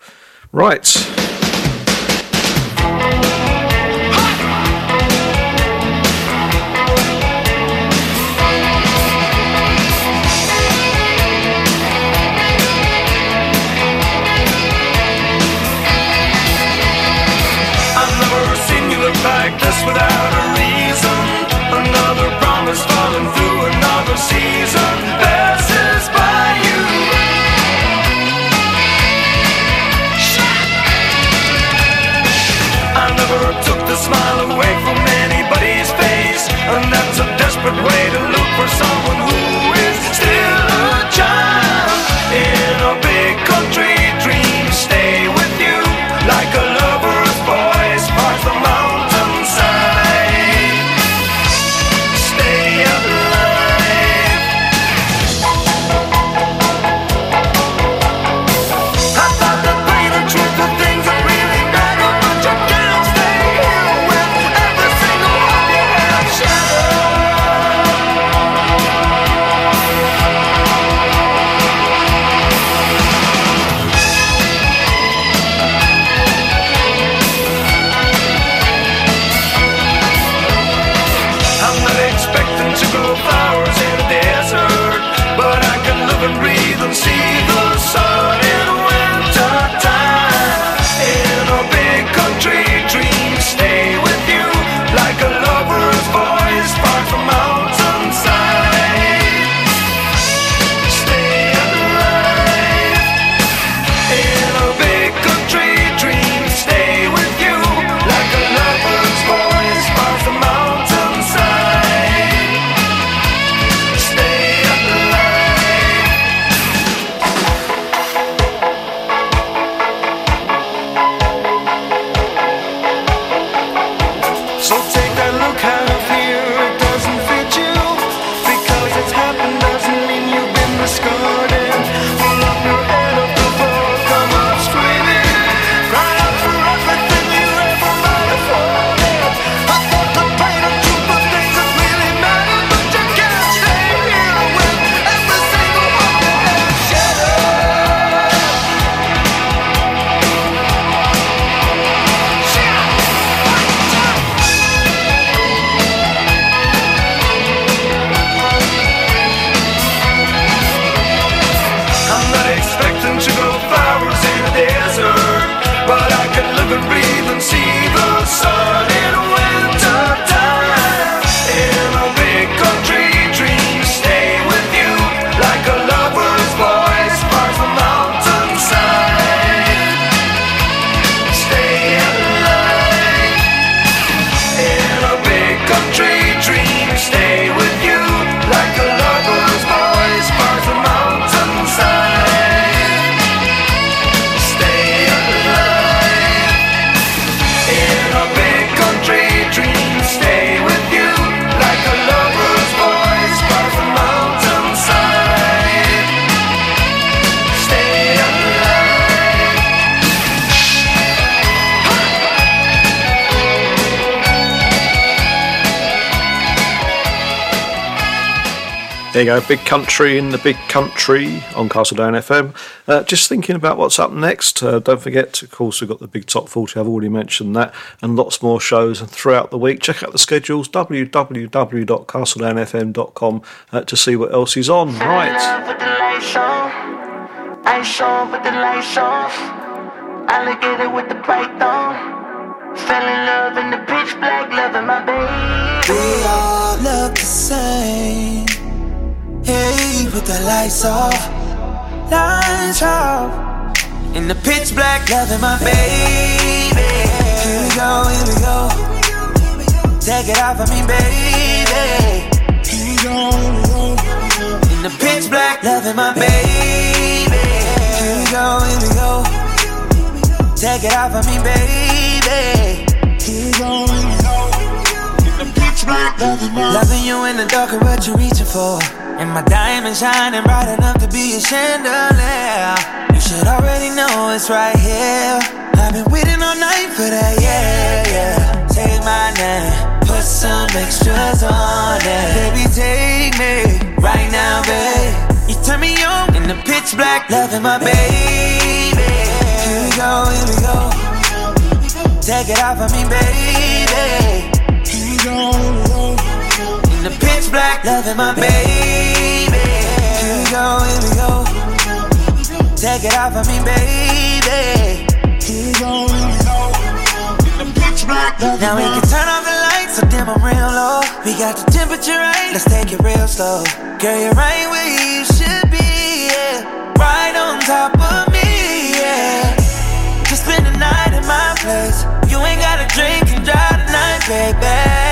Right. You go, Big Country in the Big Country on Castledown FM. Uh, just thinking about what's up next. Uh, don't forget, of course, we've got the Big Top 40, I've already mentioned that, and lots more shows throughout the week. Check out the schedules, www.castledownfm.com, uh, to see what else is on. Right. with the lights on. Ice on with the lights off. Alligator with the python. Fell in love in the pitch black, loving my baby. We all look the same. Hey, put the lights off, lights off. In the pitch black, loving my baby. Here we go, here we go. Take it off of me, baby. Here we go, here we go. In the pitch black, loving my baby. Here we go, here we go. Take it off of me, baby. Here we go, here we go. In the pitch black, loving my Loving you in the dark what you reaching for. And my diamond shining bright enough to be a chandelier. You should already know it's right here. I've been waiting all night for that, yeah, yeah. Take my name, put some extras on it. Baby, take me right now, babe. You turn me on in the pitch black, loving my baby. Here we go, here we go. Take it off of me, baby. Here we go, pitch black, loving my baby. Here we go, here we go. Take it off of me, baby. Here we go, here we go. In the pitch black, now we can turn off the lights so dim I'm real low. We got the temperature right, let's take it real slow. Girl, you're right where you should be, yeah. Right on top of me, yeah. Just spend the night in my place. You ain't gotta drink and drive tonight, baby.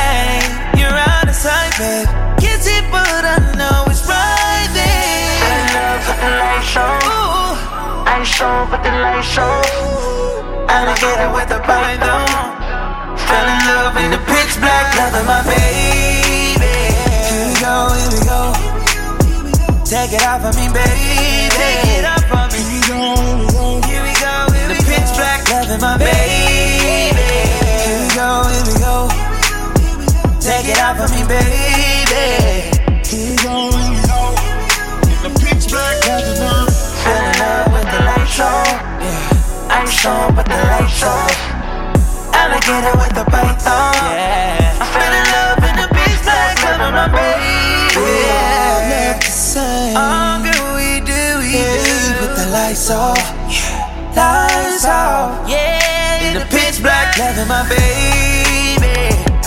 Babe. Can't see, but I know it's right there. In love with the lights on. Ice on with the lights off. Alligator with the python. Fell in love in the pitch black, loving my baby. Here we go, here we go. Take it off of me, baby. Yeah. On with the lights off. Alligator with the python. Yeah. I fell in love in the pitch black, loving my baby. Yeah, look the same. All good we do, we do. Put the lights off, lights off. Yeah, in the pitch black, loving my baby.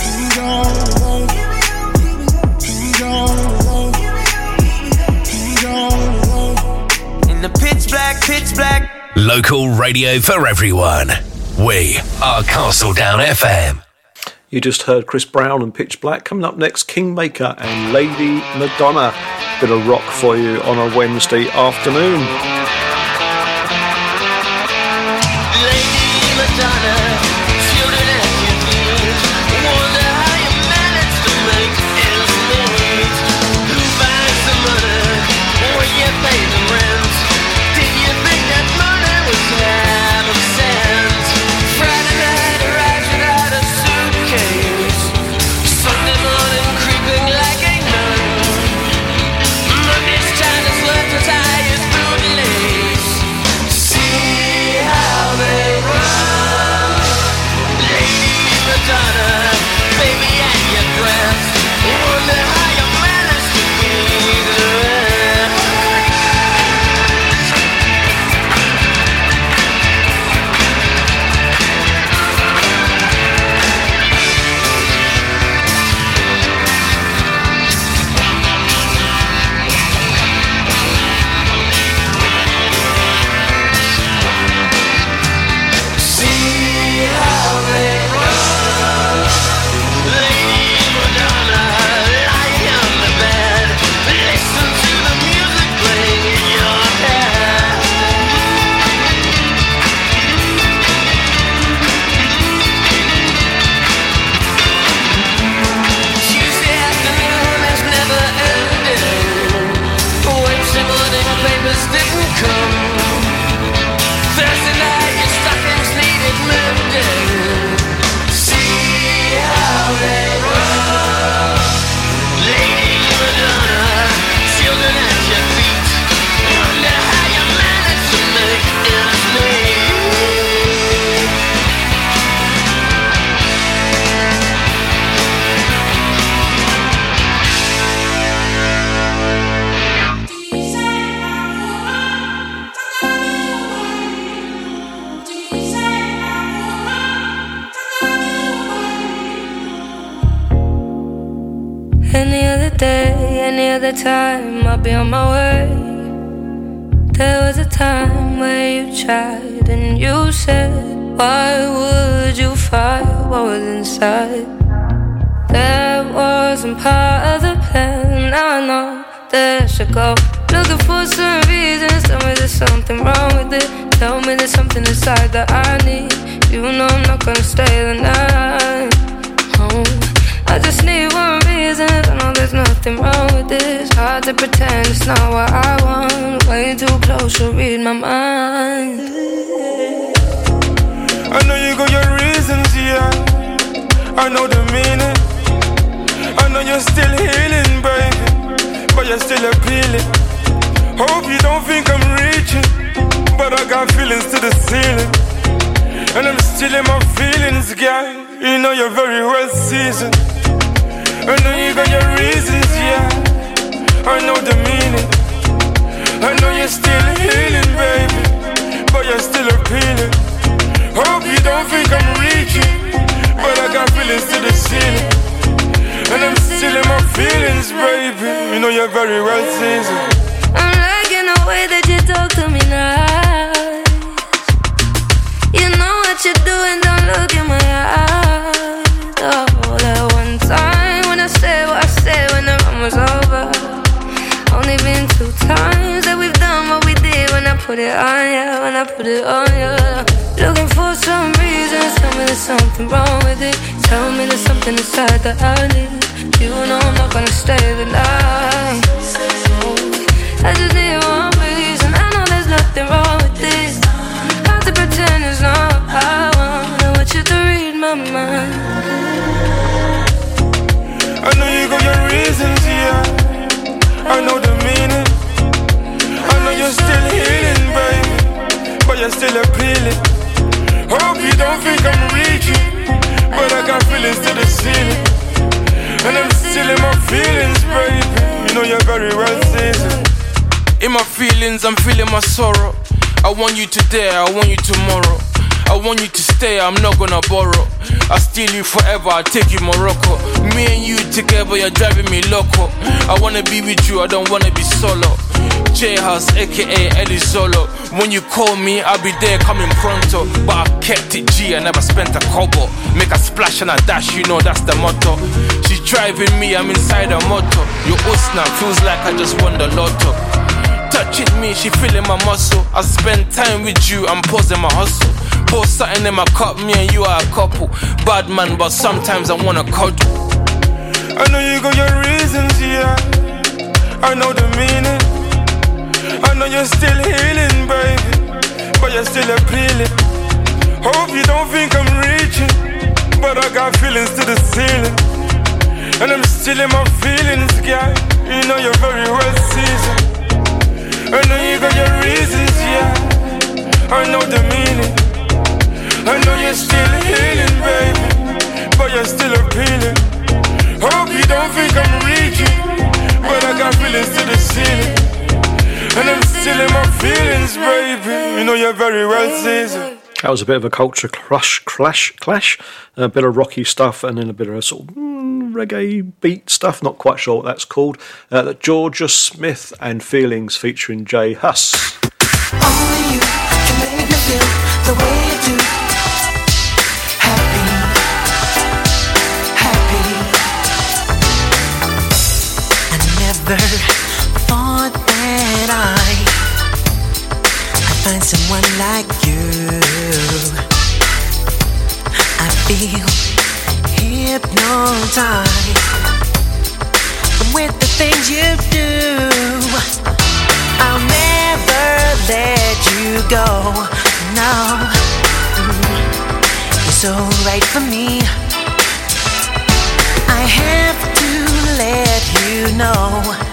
Here we go, here we go. Here we go, here we go. In the pitch black, pitch black. Local radio for everyone. We are Castledown FM. You just heard Chris Brown and Pitch Black. Coming up next, Kingmaker and Lady Madonna. Bit of rock for you on a Wednesday afternoon. Too close read my mind. I know you got your reasons, yeah. I know the meaning. I know you're still healing, baby. But you're still appealing. Hope you don't think I'm reaching. But I got feelings to the ceiling. And I'm still in my feelings, girl. You know you're very well seasoned. I know you got your reasons, yeah. I know the meaning. I know you're still healing, baby. But you're still appealing. Hope you don't think I'm reaching. But I got feelings to the ceiling. And I'm still in my feelings, baby. You know you're very well seasoned. I'm liking the way that you talk to me now. You know what you're doing, don't look in my eyes. Oh, that one time when I said what I said when the run was over. Only been two times put it on you, when I put it on you. Looking for some reasons, tell me there's something wrong with it. Tell me there's something inside that I need. You know I'm not gonna stay the night. I just need one reason. I know there's nothing wrong with this. Hard to pretend it's not what I want. I want you to read my mind. I know you got your reasons, yeah. I know the meaning. I know you're still healing, you're still appealing. Hope you don't think I'm reaching. But I got feelings to the ceiling. And I'm still in my feelings, baby. You know you're very well seasoned. In my feelings, I'm feeling my sorrow. I want you today, I want you tomorrow. I want you to stay, I'm not gonna borrow. I steal you forever, I take you Morocco. Me and you together, you're driving me loco. I wanna be with you, I don't wanna be solo. J Hus, aka Ellie Solo. When you call me, I'll be there coming pronto. But I kept it G, I never spent a kobo. Make a splash and a dash, you know that's the motto. She's driving me, I'm inside a motor. Your Usna feels like I just won the lotto. Touching me, she feeling my muscle. I spend time with you, I'm pausing my hustle. Pour something in my cup, me and you are a couple. Bad man, but sometimes I wanna cuddle. I know you got your reasons, yeah. I know the meaning. I know you're still healing, baby. But you're still appealing. Hope you don't think I'm reaching. But I got feelings to the ceiling. And I'm still in my feelings, girl. You know you're very well seasoned. I know you got your reasons, yeah. I know the meaning. I know you're still healing, baby. But you're still appealing. Hope you don't think I'm reaching. But I got feelings to the ceiling. And I'm still in my feelings, baby. You know you're very well seasoned. That was a bit of a culture crush, clash, clash, a bit of rocky stuff, and then a bit of a sort of mm, reggae beat stuff. Not quite sure what that's called. Uh, that Jorja Smith and Feelings featuring J Hus. The. I thought that I I'd find someone like you. Hypnotized with the things you do. I'll never let you go. No, mm. you're so right for me. I have to let you know.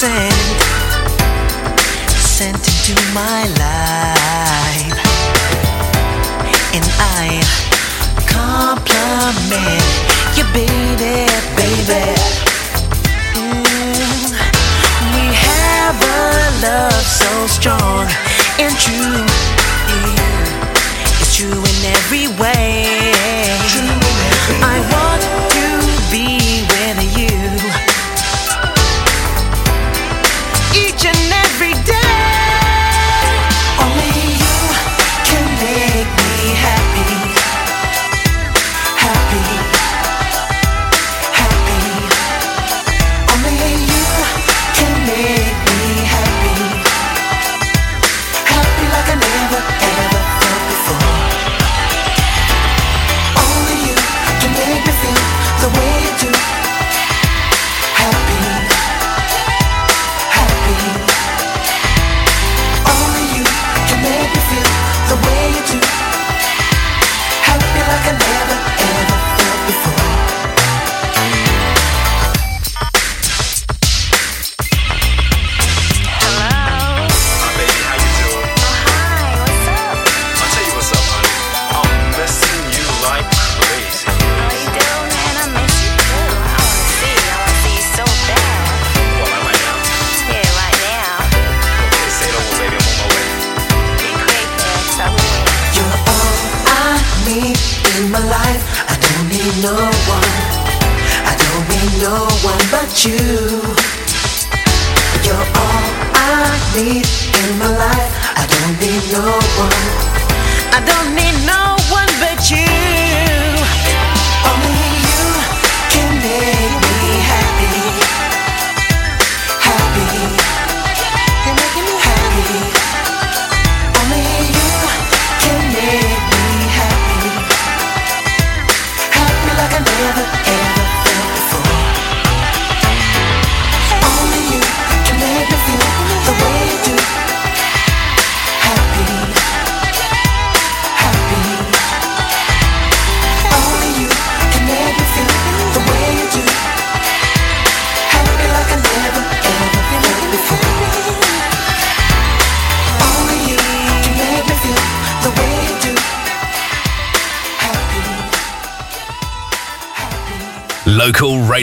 Heaven sent. my life, and I compliment you, baby, baby. Mm. We have a love so strong and true. Yeah. It's true in every way. I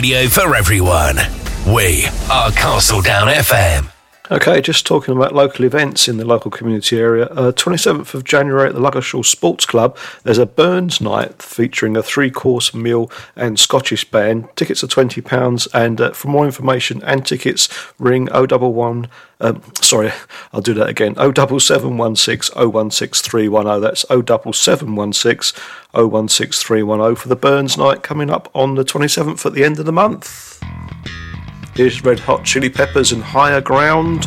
radio for everyone. We are Castledown FM. Okay, just talking about local events in the local community area. Uh, 27th of January at the Ludgershall Sports Club, there's a Burns night featuring a three course meal and Scottish band. Tickets are £20, and uh, for more information and tickets, ring 011. Um, sorry, I'll do that again. 07716 016310. That's 07716 016310 for the Burns night coming up on the 27th at the end of the month. Here's Red Hot Chili Peppers and Higher Ground.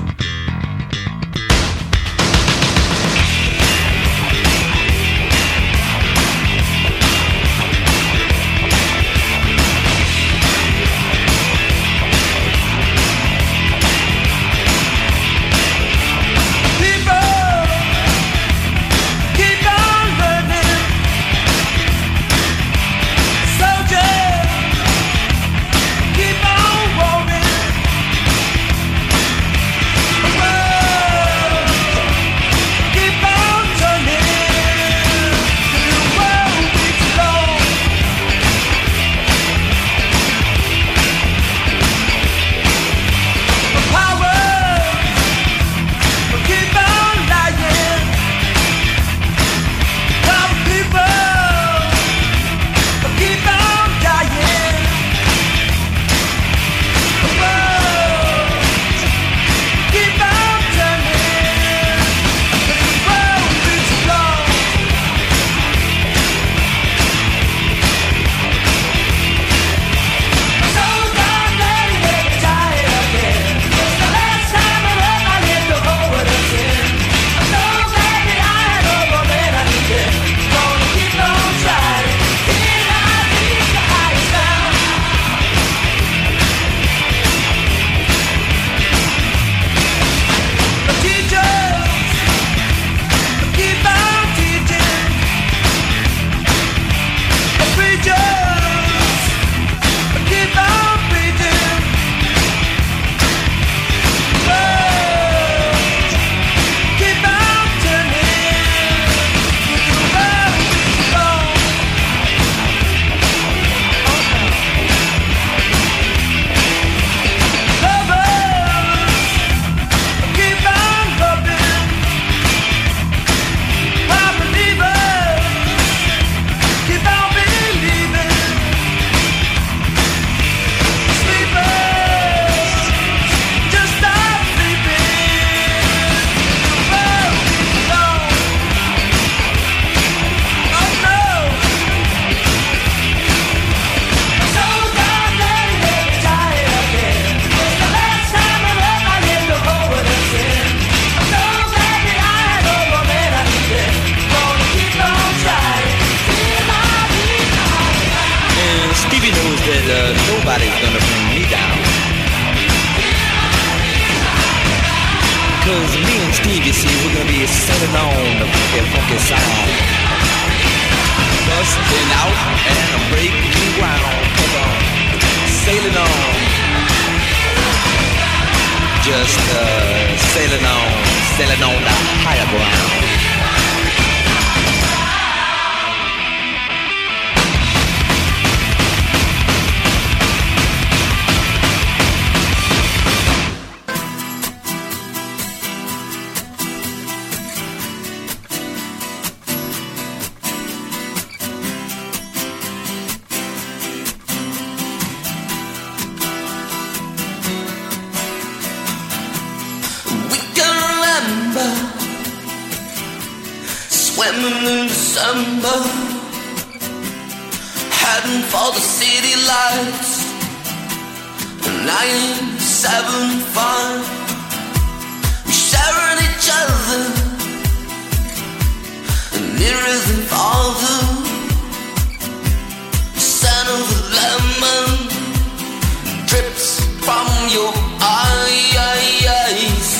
swimming in December. Heading for the city lights. And I am seven five. Sharing each other. And it isn't father. Son of a lemon drips from your eyes.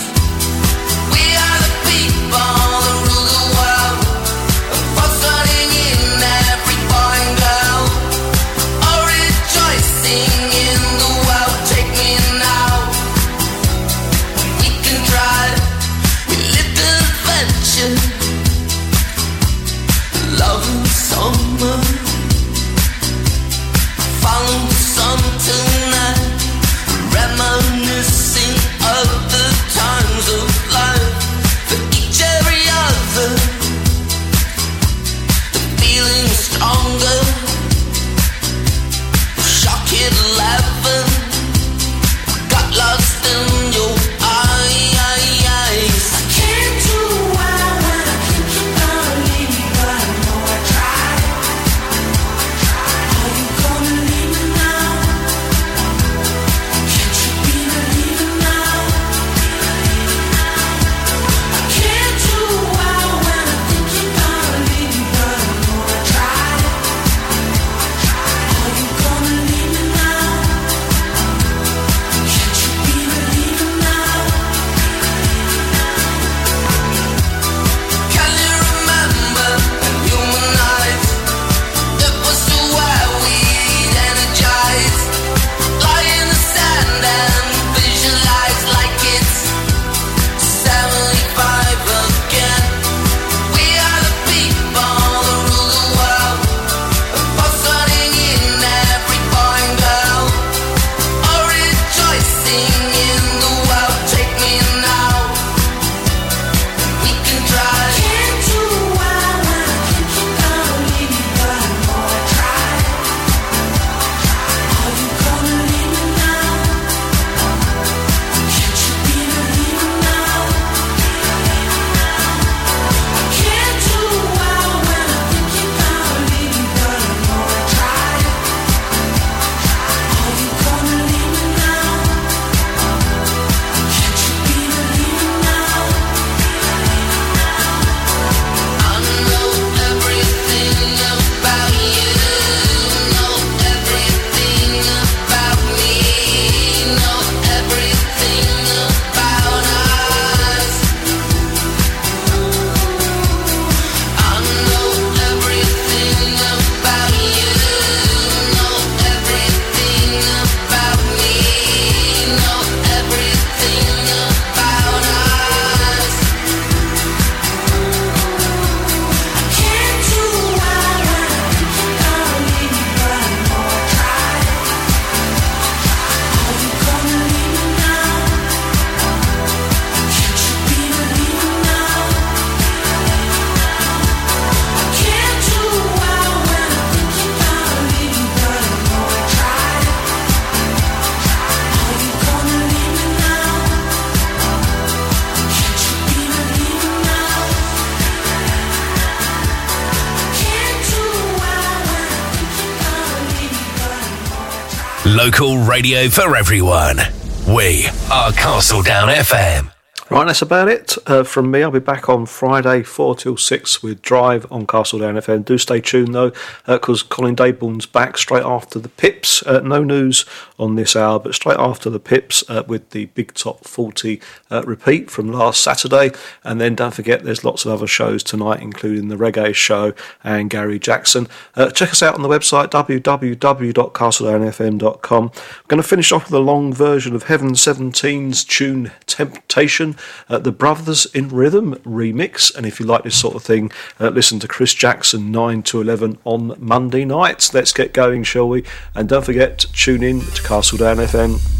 local radio for everyone. We are Castledown FM. Right, that's about it uh, from me. I'll be back on Friday, 4 till 6 with Drive on Castledown FM. Do stay tuned though, because Colin Daybourne's back straight after the Pips. Uh, no news on this hour, but straight after the Pips uh, with the Big Top 40 uh, repeat from last Saturday. And then don't forget, there's lots of other shows tonight, including the Reggae Show and Gary Jackson. Uh, check us out on the website www.castledownfm.com. I'm going to finish off with a long version of Heaven 17's tune Temptation, uh, the Brothers in Rhythm remix. And if you like this sort of thing, uh, listen to Chris Jackson 9 to 11 on Monday nights. Let's get going, shall we? And don't forget to tune in to Castledown FM.